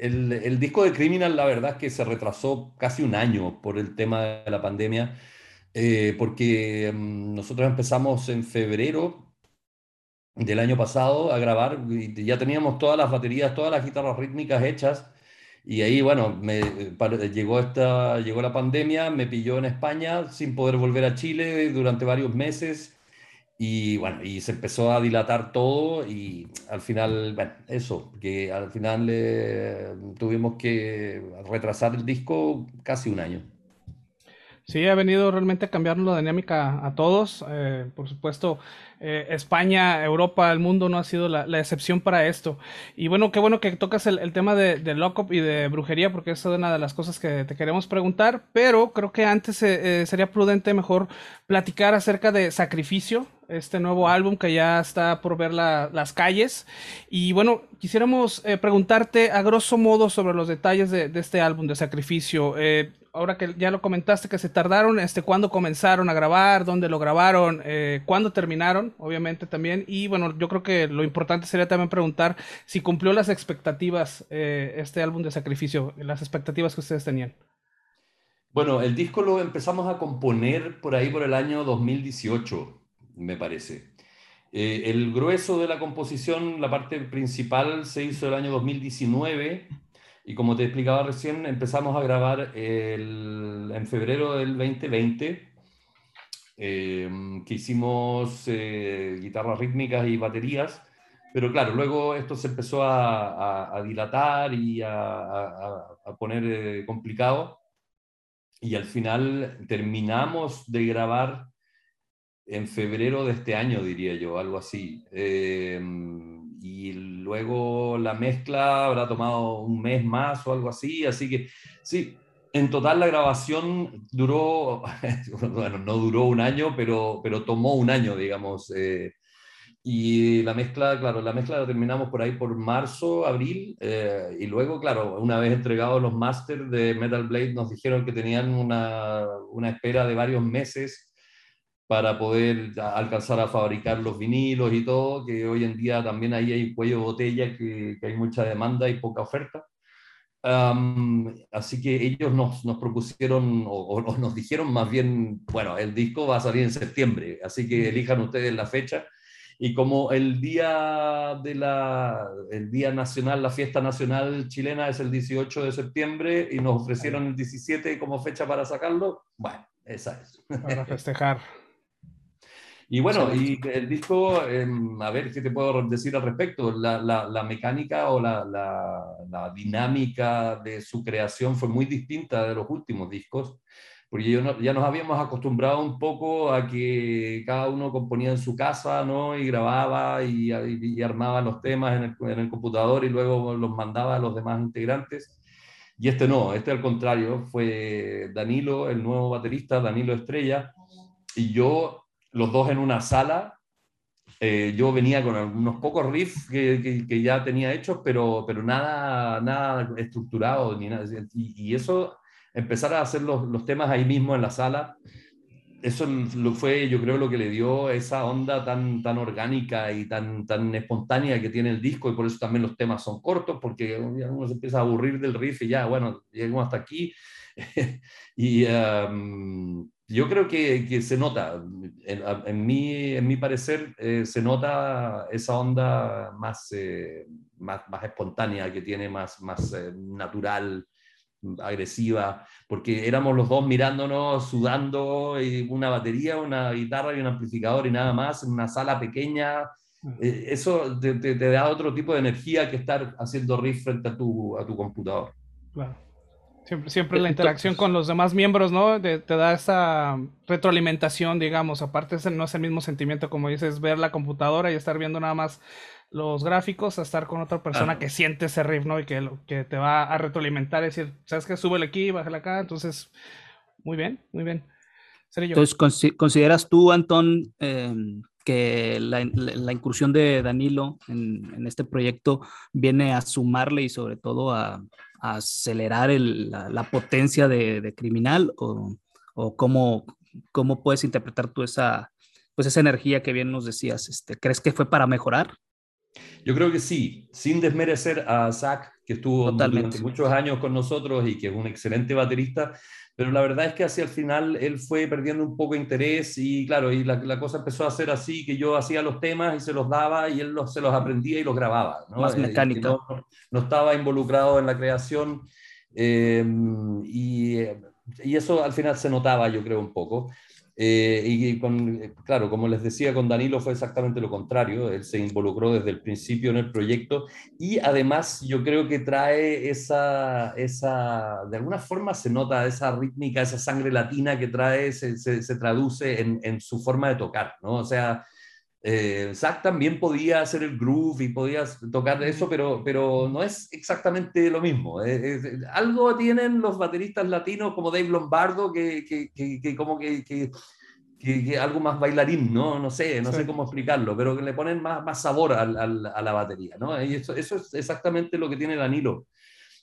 el, el, disco de Criminal la verdad es que se retrasó casi un año por el tema de la pandemia, eh, porque em, nosotros empezamos en febrero del año pasado a grabar y ya teníamos todas las baterías, todas las guitarras rítmicas hechas y ahí, bueno, me, llegó, esta, llegó la pandemia, me pilló en España sin poder volver a Chile durante varios meses. Y bueno, y se empezó a dilatar todo y al final, bueno, eso, que al final eh, tuvimos que retrasar el disco casi un año. Sí, ha venido realmente a cambiarnos la dinámica a todos. Eh, por supuesto, eh, España, Europa, el mundo no ha sido la, excepción para esto. Y bueno, qué bueno que tocas el, tema de, de lockup y de brujería, porque es una de las cosas que te queremos preguntar. Pero creo que antes eh, sería prudente mejor platicar acerca de Sacrificio, este nuevo álbum que ya está por ver las calles. Y bueno, quisiéramos preguntarte a grosso modo sobre los detalles de, de este álbum de Sacrificio ahora que ya lo comentaste que se tardaron, este, ¿cuándo comenzaron a grabar? ¿Dónde lo grabaron? Eh, ¿Cuándo terminaron? Obviamente también. Y bueno, yo creo que lo importante sería también preguntar si cumplió las expectativas eh, este álbum de sacrificio, las expectativas que ustedes tenían. Bueno, el disco lo empezamos a componer por ahí por el año 2018, me parece. Eh, el grueso de la composición, la parte principal, se hizo el año 2019 y como te explicaba recién, empezamos a grabar en febrero del 2020, em, que hicimos eh, guitarras rítmicas y baterías, pero claro, luego esto se empezó a, dilatar y a, poner eh, complicado, y al final terminamos de grabar en febrero de este año, diría yo, algo así. Y luego la mezcla habrá tomado un mes más o algo así, así que sí, en total la grabación duró, bueno, no duró un año, pero, pero tomó un año, digamos. Eh, y la mezcla, claro, la mezcla la terminamos por ahí por marzo, abril, eh, y luego, claro, una vez entregados los máster de Metal Blade, nos dijeron que tenían una, una espera de varios meses para poder alcanzar a fabricar los vinilos y todo, que hoy en día también ahí hay cuello de botella, que, hay mucha demanda y poca oferta. así que ellos nos, nos propusieron o, nos dijeron más bien, bueno, el disco va a salir en septiembre, así que elijan ustedes la fecha. Y como el día, de la, el día nacional, la fiesta nacional chilena es el 18 de septiembre y nos ofrecieron el 17 como fecha para sacarlo, bueno, esa es. Para festejar. Y bueno, y el disco, em, a ver qué te puedo decir al respecto. La, la, mecánica o la, la, dinámica de su creación fue muy distinta de los últimos discos, porque ya nos habíamos acostumbrado un poco a que cada uno componía en su casa, ¿no? Y grababa y, y, armaba los temas en el, en el computador y luego los mandaba a los demás integrantes. Y este no, este al contrario, fue Danilo, el nuevo baterista, Danilo Estrella, y yo los dos en una sala. Eh, yo venía con unos pocos riffs que, que, ya tenía hechos, pero, pero nada, nada estructurado. Ni nada. Y, eso, empezar a hacer los, los, temas ahí mismo en la sala, eso lo fue, yo creo, lo que le dio esa onda tan, tan orgánica y tan, tan espontánea que tiene el disco, y por eso también los temas son cortos, porque uno se empieza a aburrir del riff y ya, bueno, llegamos hasta aquí. y, yo creo que, que se nota, en, en, mi, en mi parecer, eh, se nota esa onda más, eh, más, más, espontánea que tiene, más, más eh, natural, agresiva, porque éramos los dos mirándonos, sudando, y una batería, una guitarra y un amplificador y nada más, en una sala pequeña. Mm. eso te, te, te, da otro tipo de energía que estar haciendo riff frente a tu, a tu computador. Claro. Siempre, la interacción con los demás miembros, ¿no? te da esa retroalimentación, digamos. Aparte, no es el mismo sentimiento, como dices, ver la computadora y estar viendo nada más los gráficos, a estar con otra persona que siente ese riff, ¿no? Y que, que te va a retroalimentar, es decir, ¿sabes qué? Súbele aquí, bájale acá. Entonces, muy bien, muy bien. Entonces, ¿consideras tú, Antón, em, que la, incursión de Danilo en, en, este proyecto viene a sumarle y sobre todo a, acelerar la, potencia de, criminal o, o cómo, cómo, puedes interpretar tú esa, pues esa energía que bien nos decías? Este, ¿Crees que fue para mejorar? Yo creo que sí, sin desmerecer a Zach, que estuvo durante muchos años con nosotros y que es un excelente baterista, pero la verdad es que hacia el final él fue perdiendo un poco de interés y claro, y la, cosa empezó a ser así, que yo hacía los temas y se los daba y él se los aprendía y los grababa. ¿no? Más eh, mecánica. No, estaba involucrado en la creación eh, y, y, eso al final se notaba, yo creo, un poco. Eh, y con, claro, como les decía, con Danilo fue exactamente lo contrario. Él se involucró desde el principio en el proyecto y además yo creo que trae esa, esa de alguna forma se nota esa rítmica, esa sangre latina que trae, se, se, traduce en, en, su forma de tocar, ¿no? O sea, eh, Zach también podía hacer el groove y podía tocar eso, pero, pero no es exactamente lo mismo. Algo tienen los bateristas latinos como Dave Lombardo que, que, que, como que, que, algo más bailarín, ¿no? No sé, no sé cómo explicarlo, pero que le ponen más, más sabor a la batería, ¿no? Y eso, eso es exactamente lo que tiene Danilo.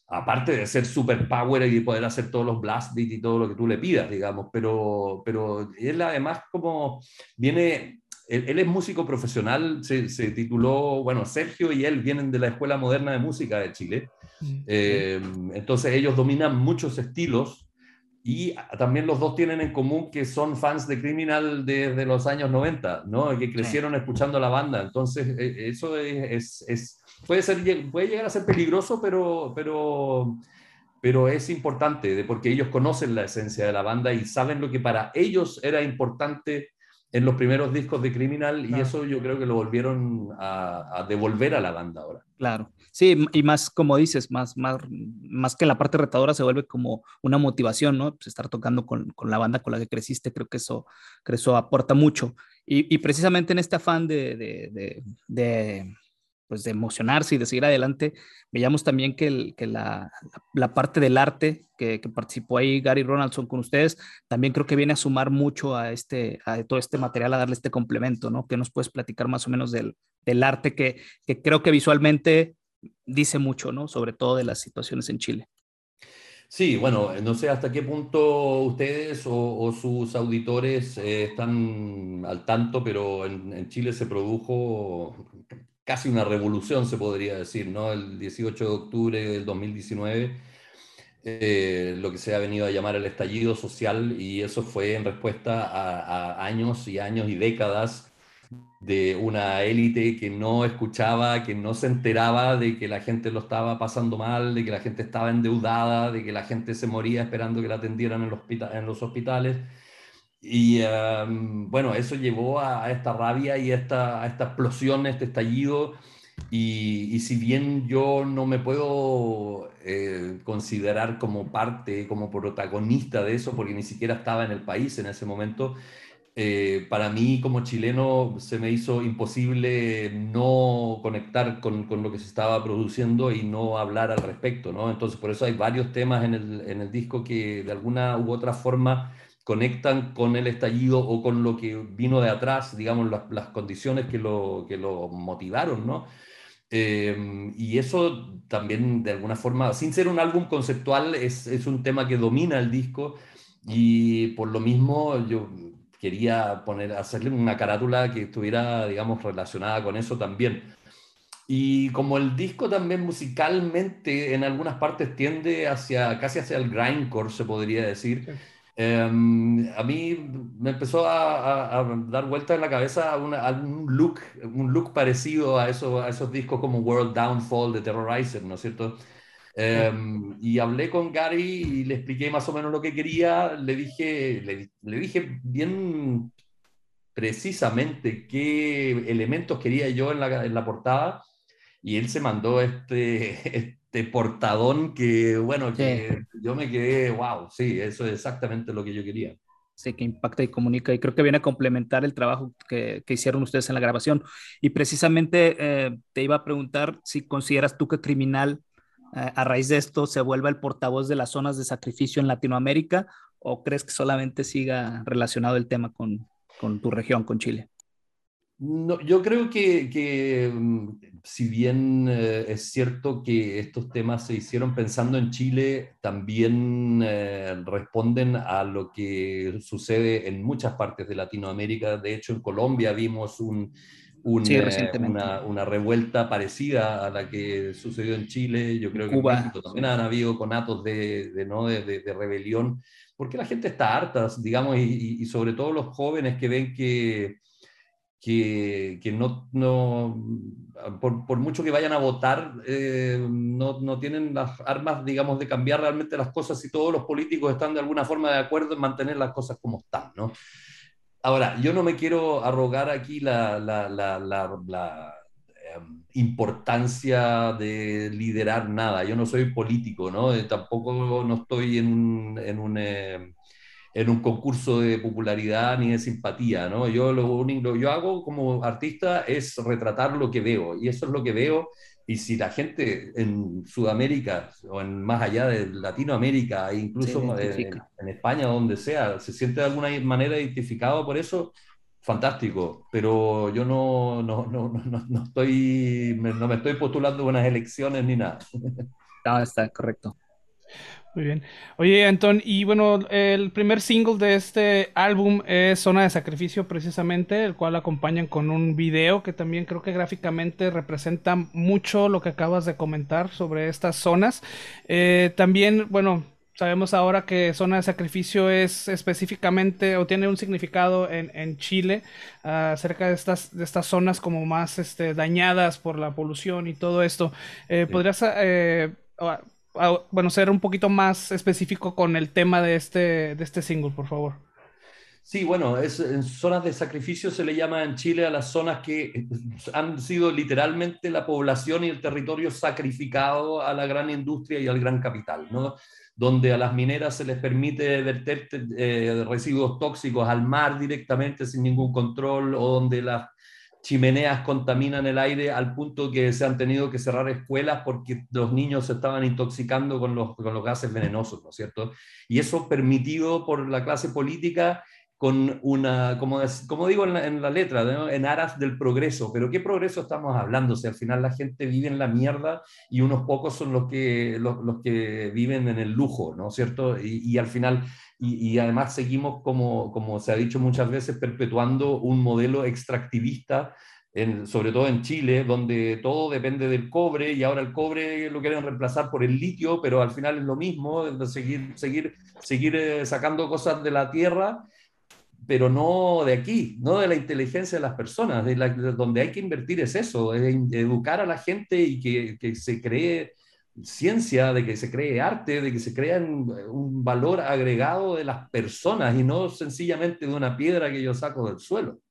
Aparte de ser super power y poder hacer todos los blast beats y todo lo que tú le pidas, digamos, pero, pero él además como viene él, es músico profesional, se, tituló, bueno, Sergio y él vienen de la Escuela Moderna de Música de Chile. Mm, eh, entonces ellos dominan muchos estilos y también los dos tienen en común que son fans de Criminal desde los años 90, ¿no? Que crecieron escuchando la banda. Entonces e, eso es, es, puede, ser, puede llegar a ser peligroso, pero... pero pero es importante porque ellos conocen la esencia de la banda y saben lo que para ellos era importante en los primeros discos de Criminal y eso yo creo que lo volvieron a, devolver a la banda ahora. Claro, sí, y más como dices, más, más, más que la parte retadora se vuelve como una motivación, ¿no? Pues estar tocando con, con, la banda con la que creciste, creo que eso, que eso aporta mucho. Y, y precisamente en este afán de, de, de pues de emocionarse y de seguir adelante. Veíamos también que, la, parte del arte que, participó ahí Gary Ronaldson con ustedes, también creo que viene a sumar mucho a, este, a todo este material, a darle este complemento, ¿no? Que nos puedes platicar más o menos del, arte que, que creo que visualmente dice mucho, ¿no? Sobre todo de las situaciones en Chile. Sí, bueno, no sé hasta qué punto ustedes o, sus auditores eh, están al tanto, pero en, Chile se produjo casi una revolución, se podría decir, ¿no? El 18 de octubre del 2019, eh, lo que se ha venido a llamar el estallido social, y eso fue en respuesta a años y años y décadas de una élite que no escuchaba, que no se enteraba de que la gente lo estaba pasando mal, de que la gente estaba endeudada, de que la gente se moría esperando que la atendieran en los, en los hospitales. Y bueno, eso llevó a, esta rabia y a esta, a esta explosión, este estallido. Y, y, si bien yo no me puedo eh, considerar como parte, como protagonista de eso, porque ni siquiera estaba en el país en ese momento, eh, para mí como chileno se me hizo imposible no conectar con, con, lo que se estaba produciendo y no hablar al respecto, ¿no? Entonces por eso hay varios temas en el, en el disco que de alguna u otra forma conectan con el estallido o con lo que vino de atrás, digamos, las, las condiciones que lo, que lo motivaron, ¿no? Eh, y eso también de alguna forma, sin ser un álbum conceptual, es, es un tema que domina el disco y por lo mismo yo quería poner, hacerle una carátula que estuviera, digamos, relacionada con eso también. Y como el disco también musicalmente en algunas partes tiende hacia, casi hacia el grindcore, se podría decir, em, a mí me empezó a, dar vuelta en la cabeza un look, un look parecido a, eso, a esos discos como World Downfall de Terrorizer, ¿no es cierto? Em, y hablé con Gary y le expliqué más o menos lo que quería. Le dije, le, dije bien precisamente qué elementos quería yo en la, en la, portada. Y él se mandó este, este portadón que, bueno, que yo me quedé, wow, sí, eso es exactamente lo que yo quería. Sí, que impacta y comunica y creo que viene a complementar el trabajo que, que hicieron ustedes en la grabación. Y precisamente eh, te iba a preguntar si consideras tú que Criminal a raíz de esto se vuelva el portavoz de las zonas de sacrificio en Latinoamérica o crees que solamente siga relacionado el tema con, con tu región, con Chile? No, yo creo que, que mm, si bien eh, es cierto que estos temas se hicieron pensando en Chile, también eh, responden a lo que sucede en muchas partes de Latinoamérica. De hecho, en Colombia vimos un, eh, una, una, revuelta parecida a la que sucedió en Chile. Yo creo que en México también han habido conatos de, de ¿no? De, de, rebelión, porque la gente está harta, digamos, y, y, sobre todo los jóvenes que ven que, que, que no, no por, por, mucho que vayan a votar, eh, no, no, tienen las armas, digamos, de cambiar realmente las cosas si todos los políticos están de alguna forma de acuerdo en mantener las cosas como están, ¿no? Ahora, yo no me quiero arrogar aquí la, em, importancia de liderar nada. Yo no soy político, ¿no? Eh, tampoco no estoy en un, en un, em, en un concurso de popularidad ni de simpatía, ¿no? Yo lo único yo hago como artista es retratar lo que veo y eso es lo que veo y si la gente en Sudamérica o en más allá de Latinoamérica, e incluso en, España, donde sea, se siente de alguna manera identificado por eso, fantástico. Pero yo no, no, no, no, no estoy, no me estoy postulando unas elecciones ni nada. No, está correcto. Muy bien. Oye, Anton, y bueno, el primer single de este álbum es Zona de Sacrificio, precisamente, el cual acompañan con un video que también creo que gráficamente representa mucho lo que acabas de comentar sobre estas zonas. Eh, también, bueno, sabemos ahora que Zona de Sacrificio es específicamente o tiene un significado en, Chile acerca de estas, de estas zonas como más este, dañadas por la polución y todo esto. Eh, ¿Podrías... Eh, bueno, ser un poquito más específico con el tema de este, de este single, por favor. Sí, bueno, es, en zonas de sacrificio se le llama en Chile a las zonas que han sido literalmente la población y el territorio sacrificado a la gran industria y al gran capital, ¿no? donde a las mineras se les permite verter eh, residuos tóxicos al mar directamente sin ningún control, o donde las chimeneas contaminan el aire al punto que se han tenido que cerrar escuelas porque los niños se estaban intoxicando con los, con los gases venenosos, ¿no es cierto? Y eso permitido por la clase política con una, como, como digo en la, letra, en aras del progreso. Pero ¿qué progreso estamos hablando? Si al final la gente vive en la mierda y unos pocos son los que, los, que viven en el lujo, ¿no es cierto? Y, al final, y, además seguimos, como, como se ha dicho muchas veces, perpetuando un modelo extractivista sobre todo en Chile, donde todo depende del cobre y ahora el cobre lo quieren reemplazar por el litio, pero al final es lo mismo, seguir, seguir, seguir eh, sacando cosas de la tierra pero no de aquí, no de la inteligencia de las personas, de, donde hay que invertir es eso, es educar a la gente y que, que, se cree ciencia, de que se cree arte, de que se crea un, valor agregado de las personas y no sencillamente de una piedra que yo saco del suelo.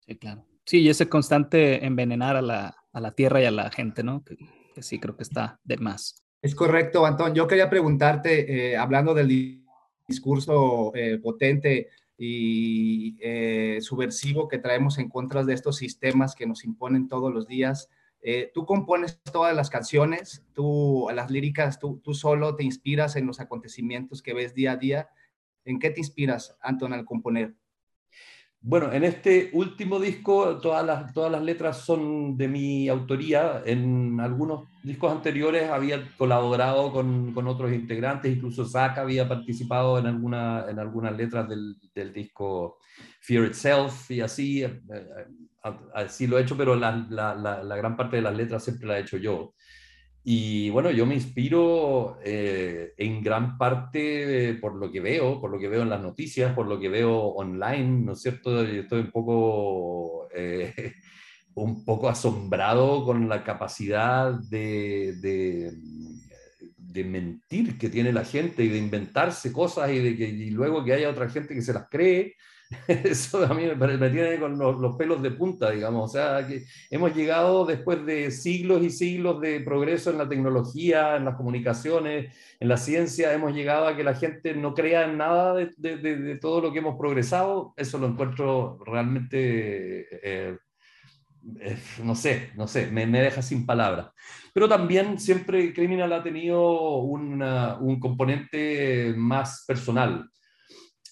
Sí, claro. Sí, y ese constante envenenar a la, a la tierra y a la gente, ¿no? Que, sí creo que está de más. Es correcto, Antón. Yo quería preguntarte, eh, hablando del discurso eh, potente y eh, subversivo que traemos en contra de estos sistemas que nos imponen todos los días. Eh, tú compones todas las canciones, tú las líricas, tú, tú solo te inspiras en los acontecimientos que ves día a día. ¿En qué te inspiras, Anton, al componer? Bueno, en este último disco todas las, todas las letras son de mi autoría. En algunos discos anteriores había colaborado con, con otros integrantes, incluso Zach había participado en, alguna, en algunas letras del, del disco Fear Itself y así, eh, eh, así lo he hecho, pero la, la, la, gran parte de las letras siempre la he hecho yo. Y bueno, yo me inspiro eh, en gran parte por lo que veo, por lo que veo en las noticias, por lo que veo online, ¿no es cierto? estoy un poco, eh, un poco asombrado con la capacidad de, de, de, mentir que tiene la gente y de inventarse cosas y, de que, y luego que haya otra gente que se las cree Eso a mí me, tiene con los, pelos de punta, digamos. O sea, que hemos llegado después de siglos y siglos de progreso en la tecnología, en las comunicaciones, en la ciencia, hemos llegado a que la gente no crea en nada de, de, todo lo que hemos progresado. Eso lo encuentro realmente, eh, eh, no sé, no sé, me, me, deja sin palabras. Pero también siempre Criminal ha tenido un componente más personal.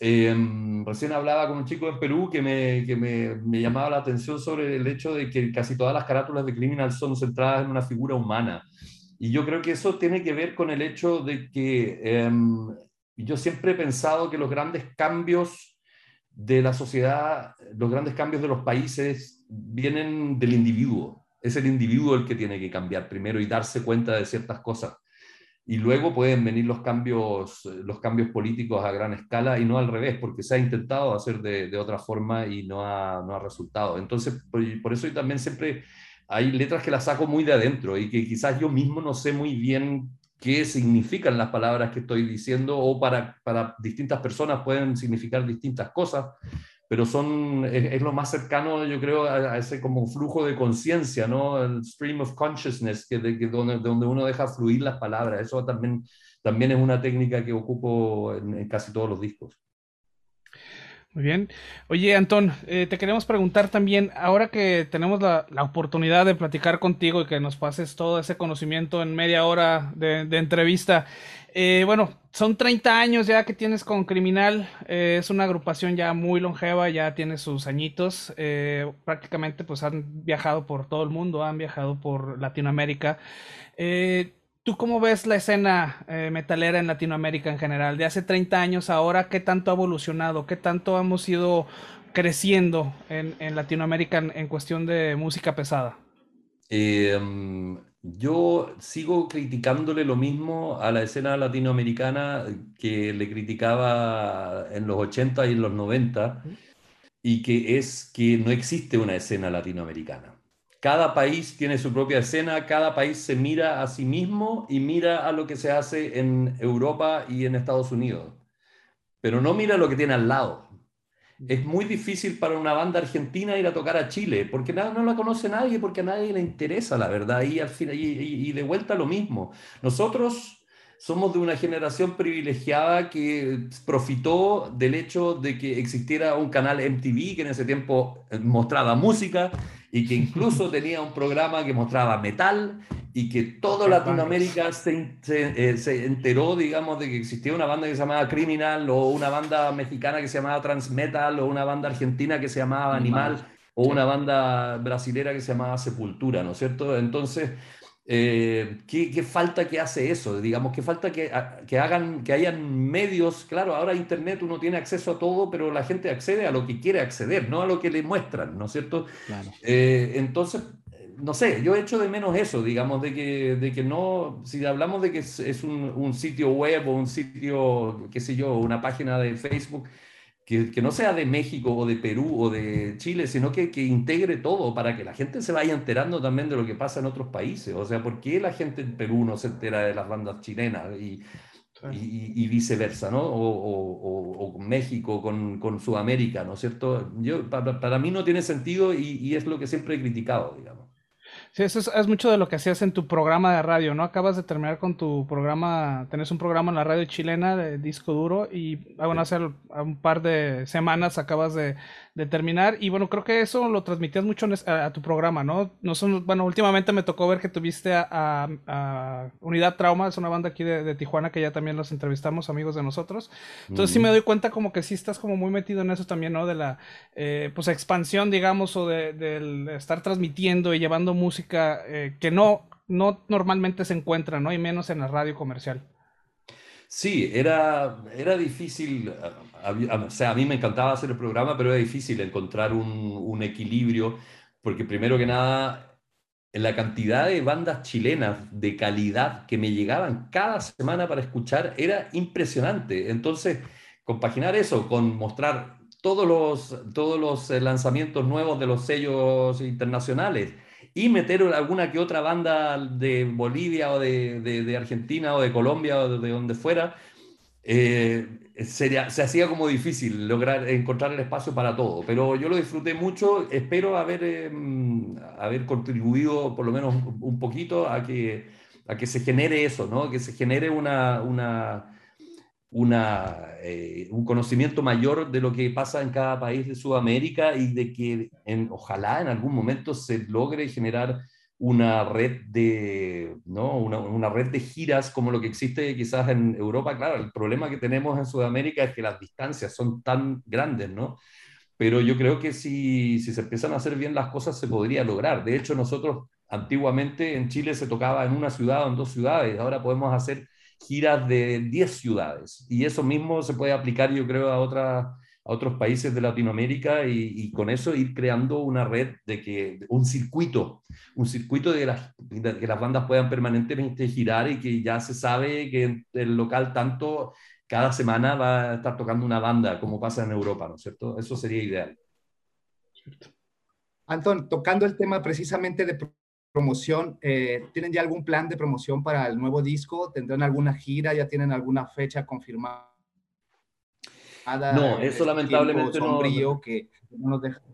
Em, recién hablaba con un chico en Perú que, me, que me, me, llamaba la atención sobre el hecho de que casi todas las carátulas de Criminal son centradas en una figura humana. Y yo creo que eso tiene que ver con el hecho de que em, yo siempre he pensado que los grandes cambios de la sociedad, los grandes cambios de los países vienen del individuo. Es el individuo el que tiene que cambiar primero y darse cuenta de ciertas cosas y luego pueden venir los cambios, los cambios políticos a gran escala y no al revés, porque se ha intentado hacer de, otra forma y no ha, no ha resultado. Entonces, por, por, eso también siempre hay letras que las saco muy de adentro y que quizás yo mismo no sé muy bien qué significan las palabras que estoy diciendo o para, para distintas personas pueden significar distintas cosas pero son, es, lo más cercano, yo creo, a, ese como flujo de conciencia, ¿no? El stream of consciousness, que, de, que donde, donde, uno deja fluir las palabras. Eso también, también es una técnica que ocupo en, casi todos los discos. Muy bien. Oye, Antón, eh, te queremos preguntar también, ahora que tenemos la, la, oportunidad de platicar contigo y que nos pases todo ese conocimiento en media hora de, de entrevista, eh, bueno, son 30 años ya que tienes con Criminal. Eh, es una agrupación ya muy longeva, ya tiene sus añitos. Eh, prácticamente pues han viajado por todo el mundo, han viajado por Latinoamérica. ¿Tú cómo ves la escena metalera en Latinoamérica en general? De hace 30 años ahora, ¿qué tanto ha evolucionado? ¿Qué tanto hemos ido creciendo en, Latinoamérica en, cuestión de música pesada? Mm, yo sigo criticándole lo mismo a la escena latinoamericana que le criticaba en los 80 y en los 90, y que es que no existe una escena latinoamericana. Cada país tiene su propia escena, cada país se mira a sí mismo y mira a lo que se hace en Europa y en Estados Unidos, pero no mira lo que tiene al lado es muy difícil para una banda argentina ir a tocar a Chile, porque nada, no la conoce nadie, porque a nadie le interesa, la verdad, y, al final, y, de vuelta lo mismo. Nosotros somos de una generación privilegiada que profitó del hecho de que existiera un canal MTV que en ese tiempo mostraba música y que incluso tenía un programa que mostraba metal y que toda Latinoamérica se, eh, se, enteró, digamos, de que existía una banda que se llamaba Criminal o una banda mexicana que se llamaba Transmetal o una banda argentina que se llamaba Animal, o una banda brasilera que se llamaba Sepultura, ¿no es cierto? Entonces, eh, ¿qué, falta que hace eso? Digamos, ¿qué falta que, que, hagan, que hayan medios? Claro, ahora Internet uno tiene acceso a todo, pero la gente accede a lo que quiere acceder, no a lo que le muestran, ¿no es cierto? Eh, entonces, no sé, yo echo de menos eso, digamos, de que, de que no, si hablamos de que es, un, un, sitio web o un sitio, qué sé yo, una página de Facebook, que, que, no sea de México o de Perú o de Chile, sino que, que, integre todo para que la gente se vaya enterando también de lo que pasa en otros países. O sea, ¿por qué la gente en Perú no se entera de las bandas chilenas y, y, viceversa, ¿no? O, o, o México con, con, Sudamérica, ¿no es cierto? Yo, para, para mí no tiene sentido y, y es lo que siempre he criticado, digamos. Sí, eso es, mucho de lo que hacías en tu programa de radio, ¿no? Acabas de terminar con tu programa, tenés un programa en la radio chilena de disco duro y, ah, bueno, hace un par de semanas acabas de, de terminar. Y bueno, creo que eso lo transmitías mucho a, tu programa, ¿no? no son, bueno, últimamente me tocó ver que tuviste a, Unidad Trauma, es una banda aquí de, Tijuana que ya también los entrevistamos, amigos de nosotros. Entonces sí me doy cuenta como que sí estás como muy metido en eso también, ¿no? De la eh, pues expansión, digamos, o de, estar transmitiendo y llevando música eh, que no, no normalmente se encuentra, ¿no? Y menos en la radio comercial. Sí, era, era difícil, o sea, a mí me encantaba hacer el programa, pero era difícil encontrar un, un equilibrio, porque primero que nada, la cantidad de bandas chilenas de calidad que me llegaban cada semana para escuchar era impresionante. Entonces, compaginar eso con mostrar todos los, todos los eh, lanzamientos nuevos de los sellos internacionales, y meter alguna que otra banda de Bolivia o de, de, Argentina o de Colombia o de donde fuera, eh, sería, se hacía como difícil lograr encontrar el espacio para todo. Pero yo lo disfruté mucho, espero haber, em, haber contribuido por lo menos un poquito a que, a que se genere eso, ¿no? que se genere una, una una, eh, un conocimiento mayor de lo que pasa en cada país de Sudamérica y de que en, ojalá en algún momento se logre generar una red de, ¿no? Una, una, red de giras como lo que existe quizás en Europa. Claro, el problema que tenemos en Sudamérica es que las distancias son tan grandes, ¿no? Pero yo creo que si, si se empiezan a hacer bien las cosas se podría lograr. De hecho, nosotros antiguamente en Chile se tocaba en una ciudad o en dos ciudades, ahora podemos hacer giras de 10 ciudades. Y eso mismo se puede aplicar, yo creo, a, otras a otros países de Latinoamérica y, con eso ir creando una red de que, un circuito, un circuito de, las, que las bandas puedan permanentemente girar y que ya se sabe que el local tanto cada semana va a estar tocando una banda, como pasa en Europa, ¿no es cierto? Eso sería ideal. Anton, tocando el tema precisamente de promoción, eh, ¿tienen ya algún plan de promoción para el nuevo disco? ¿Tendrán alguna gira? ¿Ya tienen alguna fecha confirmada? No, eso lamentablemente no. Que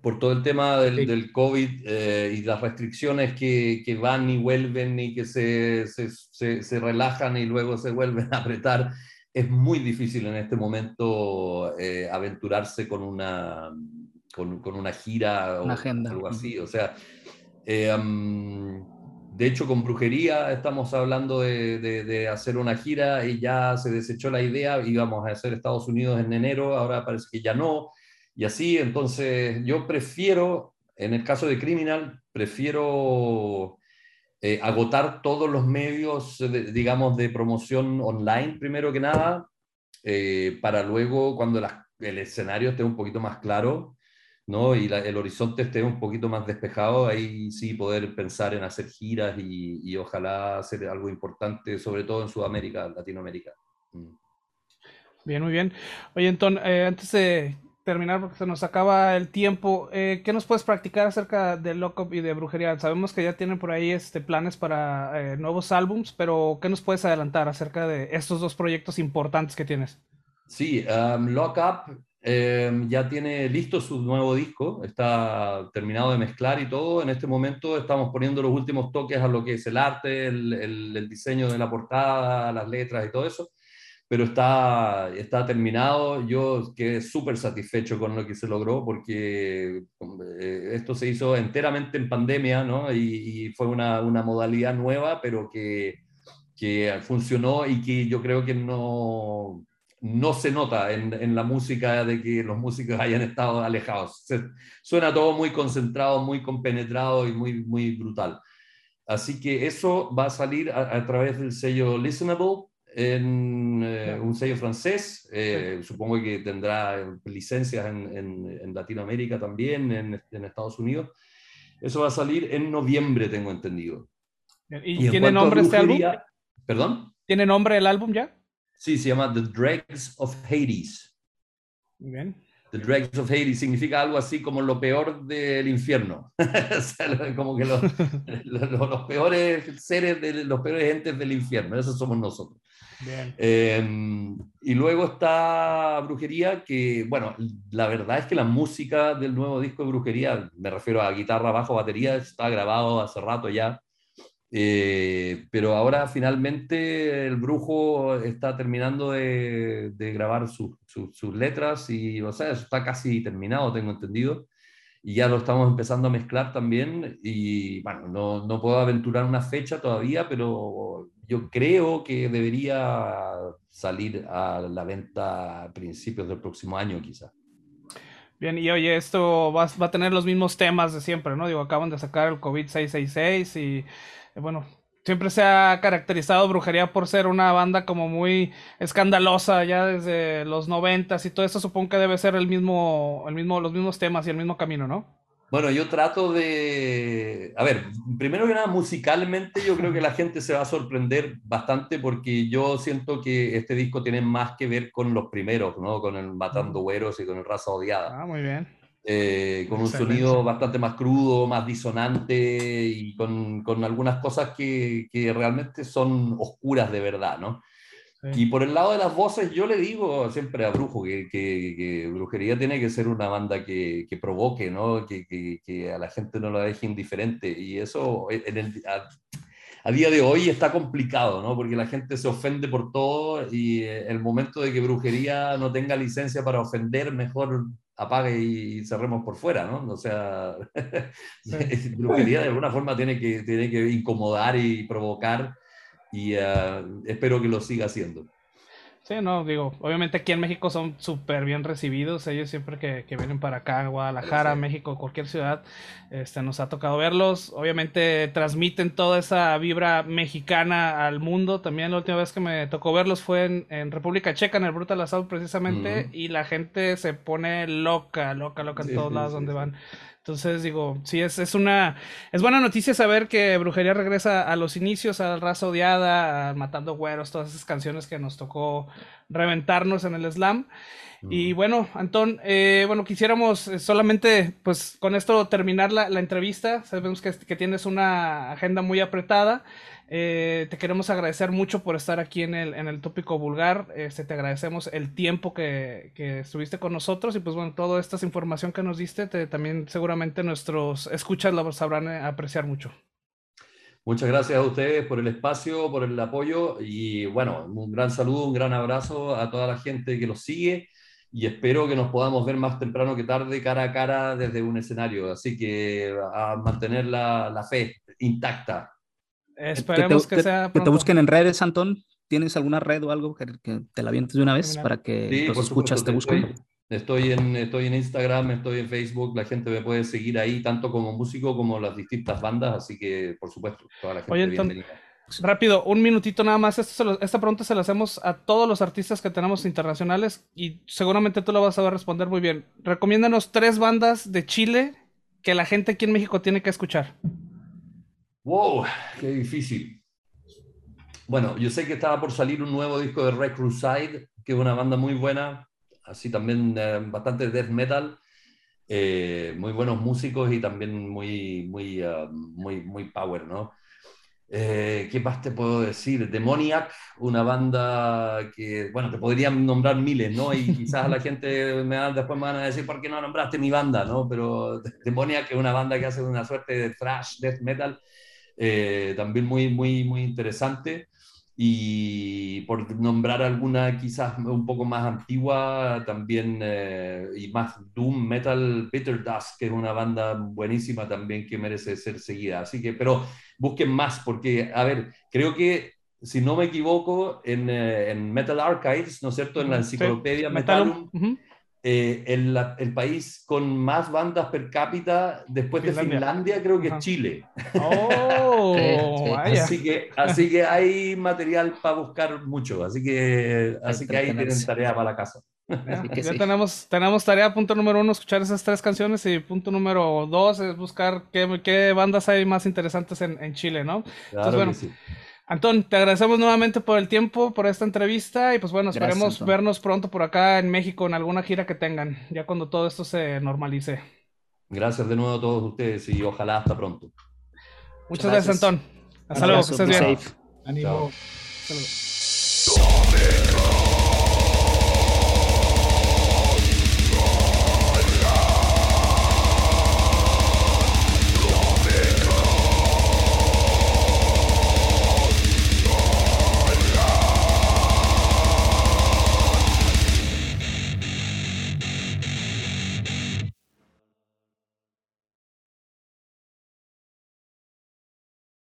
Por todo el tema del, del COVID eh, y las restricciones que, que, van y vuelven y que se, se, se, relajan y luego se vuelven a apretar, es muy difícil en este momento eh, aventurarse con una, con, con una gira o algo así. O sea, eh, de hecho, con brujería estamos hablando de, hacer una gira y ya se desechó la idea, íbamos a hacer Estados Unidos en enero, ahora parece que ya no, y así, entonces yo prefiero, en el caso de Criminal, prefiero eh, agotar todos los medios, digamos, de promoción online, primero que nada, eh, para luego, cuando el escenario esté un poquito más claro, ¿no? y el horizonte esté un poquito más despejado, ahí sí poder pensar en hacer giras y, ojalá hacer algo importante, sobre todo en Sudamérica, Latinoamérica. Mm. Bien, muy bien. Oye, entonces, eh, antes de terminar, porque se nos acaba el tiempo, eh, ¿qué nos puedes practicar acerca de Lockup y de Brujería? Sabemos que ya tienen por ahí este, planes para eh, nuevos álbums, pero ¿qué nos puedes adelantar acerca de estos dos proyectos importantes que tienes? Sí, um, Lockup Em, ya tiene listo su nuevo disco, está terminado de mezclar y todo. En este momento estamos poniendo los últimos toques a lo que es el arte, el, el, diseño de la portada, las letras y todo eso. pero está, está terminado. Yo quedé súper satisfecho con lo que se logró porque eh, esto se hizo enteramente en pandemia, ¿no? Y, fue una, una, modalidad nueva, pero que, que, funcionó y que yo creo que no, no se nota en, en, la música de que los músicos hayan estado alejados. suena todo muy concentrado, muy compenetrado y muy, muy brutal. Así que eso va a salir a, a través del sello Listenable en eh, un sello francés, eh, supongo que tendrá licencias en, Latinoamérica también, en, Estados Unidos. Eso va a salir en noviembre, tengo entendido. ¿Y, tiene nombre este álbum? ¿Perdón? ¿Tiene nombre el álbum ya? Sí, se llama The Dregs of Hades. Muy bien. The Dregs of Hades significa algo así como lo peor del infierno. como que los, los, peores seres, de, los peores entes del infierno, esos somos nosotros. Em, y luego está Brujería, que, bueno, la verdad es que la música del nuevo disco de Brujería, me refiero a guitarra, bajo, batería, está grabado hace rato ya. Eh, pero ahora finalmente el brujo está terminando de, grabar sus letras y, o sea, está casi terminado, tengo entendido. Y ya lo estamos empezando a mezclar también. Y bueno, no, no puedo aventurar una fecha todavía, pero yo creo que debería salir a la venta a principios del próximo año, quizá. Bien, y oye, esto va, va, a tener los mismos temas de siempre, ¿no? Digo, acaban de sacar el COVID-666 y, eh, bueno, siempre se ha caracterizado Brujería por ser una banda como muy escandalosa ya desde los noventas y todo eso supongo que debe ser el mismo, el mismo, los mismos temas y el mismo camino, ¿no? Bueno, yo trato de... A ver, primero que nada, musicalmente yo creo que la gente se va a sorprender bastante porque yo siento que este disco tiene más que ver con los primeros, ¿no? Con el Matando Güeros y con el Raza Odiada. Ah, muy bien. Eh, con un sonido bastante más crudo, más disonante y con, con algunas cosas que, que, realmente son oscuras de verdad, ¿no? Y por el lado de las voces, yo le digo siempre a Brujo que, que, Brujería tiene que ser una banda que, que provoque, ¿no? Que, a la gente no la deje indiferente. Y eso en el, a, día de hoy está complicado, ¿no? Porque la gente se ofende por todo y eh, el momento de que Brujería no tenga licencia para ofender, mejor apague y cerremos por fuera, ¿no? O sea, Brujería de alguna forma tiene que, tiene que incomodar y provocar y eh, espero que lo siga haciendo. Sí, no, digo, obviamente aquí en México son súper bien recibidos, ellos siempre que, que, vienen para acá, Guadalajara, México, cualquier ciudad, este, nos ha tocado verlos, obviamente transmiten toda esa vibra mexicana al mundo, también la última vez que me tocó verlos fue en, República Checa, en el Brutal Assault precisamente, y la gente se pone loca, loca, loca en todos lados donde van. Entonces digo, sí, es, es una, es buena noticia saber que Brujería regresa a los inicios, a Raza Odiada, a Matando Güeros, todas esas canciones que nos tocó reventarnos en el slam. Y bueno, Antón, eh, bueno, quisiéramos eh, solamente, pues con esto terminar la, la entrevista. Sabemos que, que, tienes una agenda muy apretada. Eh, te queremos agradecer mucho por estar aquí en el, en el tópico vulgar. Este, te agradecemos el tiempo que, que, estuviste con nosotros y pues bueno, toda esta información que nos diste, también seguramente nuestros escuchas la sabrán eh, apreciar mucho. Muchas gracias a ustedes por el espacio, por el apoyo y bueno, un gran saludo, un gran abrazo a toda la gente que los sigue y espero que nos podamos ver más temprano que tarde cara a cara desde un escenario. Así que a mantener la, la fe intacta. Esperemos que, sea. Que te busquen en redes, Antón. ¿Tienes alguna red o algo que, te la avientes de una vez para que los escuchas te busquen? Estoy, en, estoy en Instagram, estoy en Facebook, la gente me puede seguir ahí, tanto como músico como las distintas bandas, así que por supuesto, toda la gente Oye, bienvenida. Rápido, un minutito nada más. esta pregunta se la hacemos a todos los artistas que tenemos internacionales y seguramente tú la vas a saber responder muy bien. Recomiéndanos tres bandas de Chile que la gente aquí en México tiene que escuchar. Wow, qué difícil. Bueno, yo sé que estaba por salir un nuevo disco de Red Crusade, que es una banda muy buena, así también eh, bastante death metal, eh, muy buenos músicos y también muy, muy, uh, muy, muy power, ¿no? Eh, ¿Qué más te puedo decir? Demoniac, una banda que, bueno, te podrían nombrar miles, ¿no? Y quizás la gente me después me van a decir, ¿por qué no nombraste mi banda, no? Pero Demoniac es una banda que hace una suerte de thrash, death metal, eh, también muy, muy, muy interesante. Y por nombrar alguna quizás un poco más antigua, también, eh, y más Doom Metal, Bitter Dust, que es una banda buenísima también que merece ser seguida. Así que, pero busquen más, porque, a ver, creo que, si no me equivoco, en, eh, en Metal Archives, ¿no es cierto? En la enciclopedia Metalum, eh, el, país con más bandas per cápita después de Finlandia. Creo que es Chile. Oh, Así, que, así que hay material para buscar mucho, así que, así que ahí tienen tarea para la casa. ya tenemos, tenemos tarea, punto número uno, escuchar esas tres canciones. Y punto número dos es buscar qué, qué bandas hay más interesantes en, en Chile, ¿no? Entonces, bueno, Antón, te agradecemos nuevamente por el tiempo, por esta entrevista y pues bueno, esperemos vernos pronto por acá en México en alguna gira que tengan, ya cuando todo esto se normalice. Gracias de nuevo a todos ustedes y ojalá hasta pronto. Muchas, gracias, Antón. Hasta luego, que estés bien. Safe. Ánimo.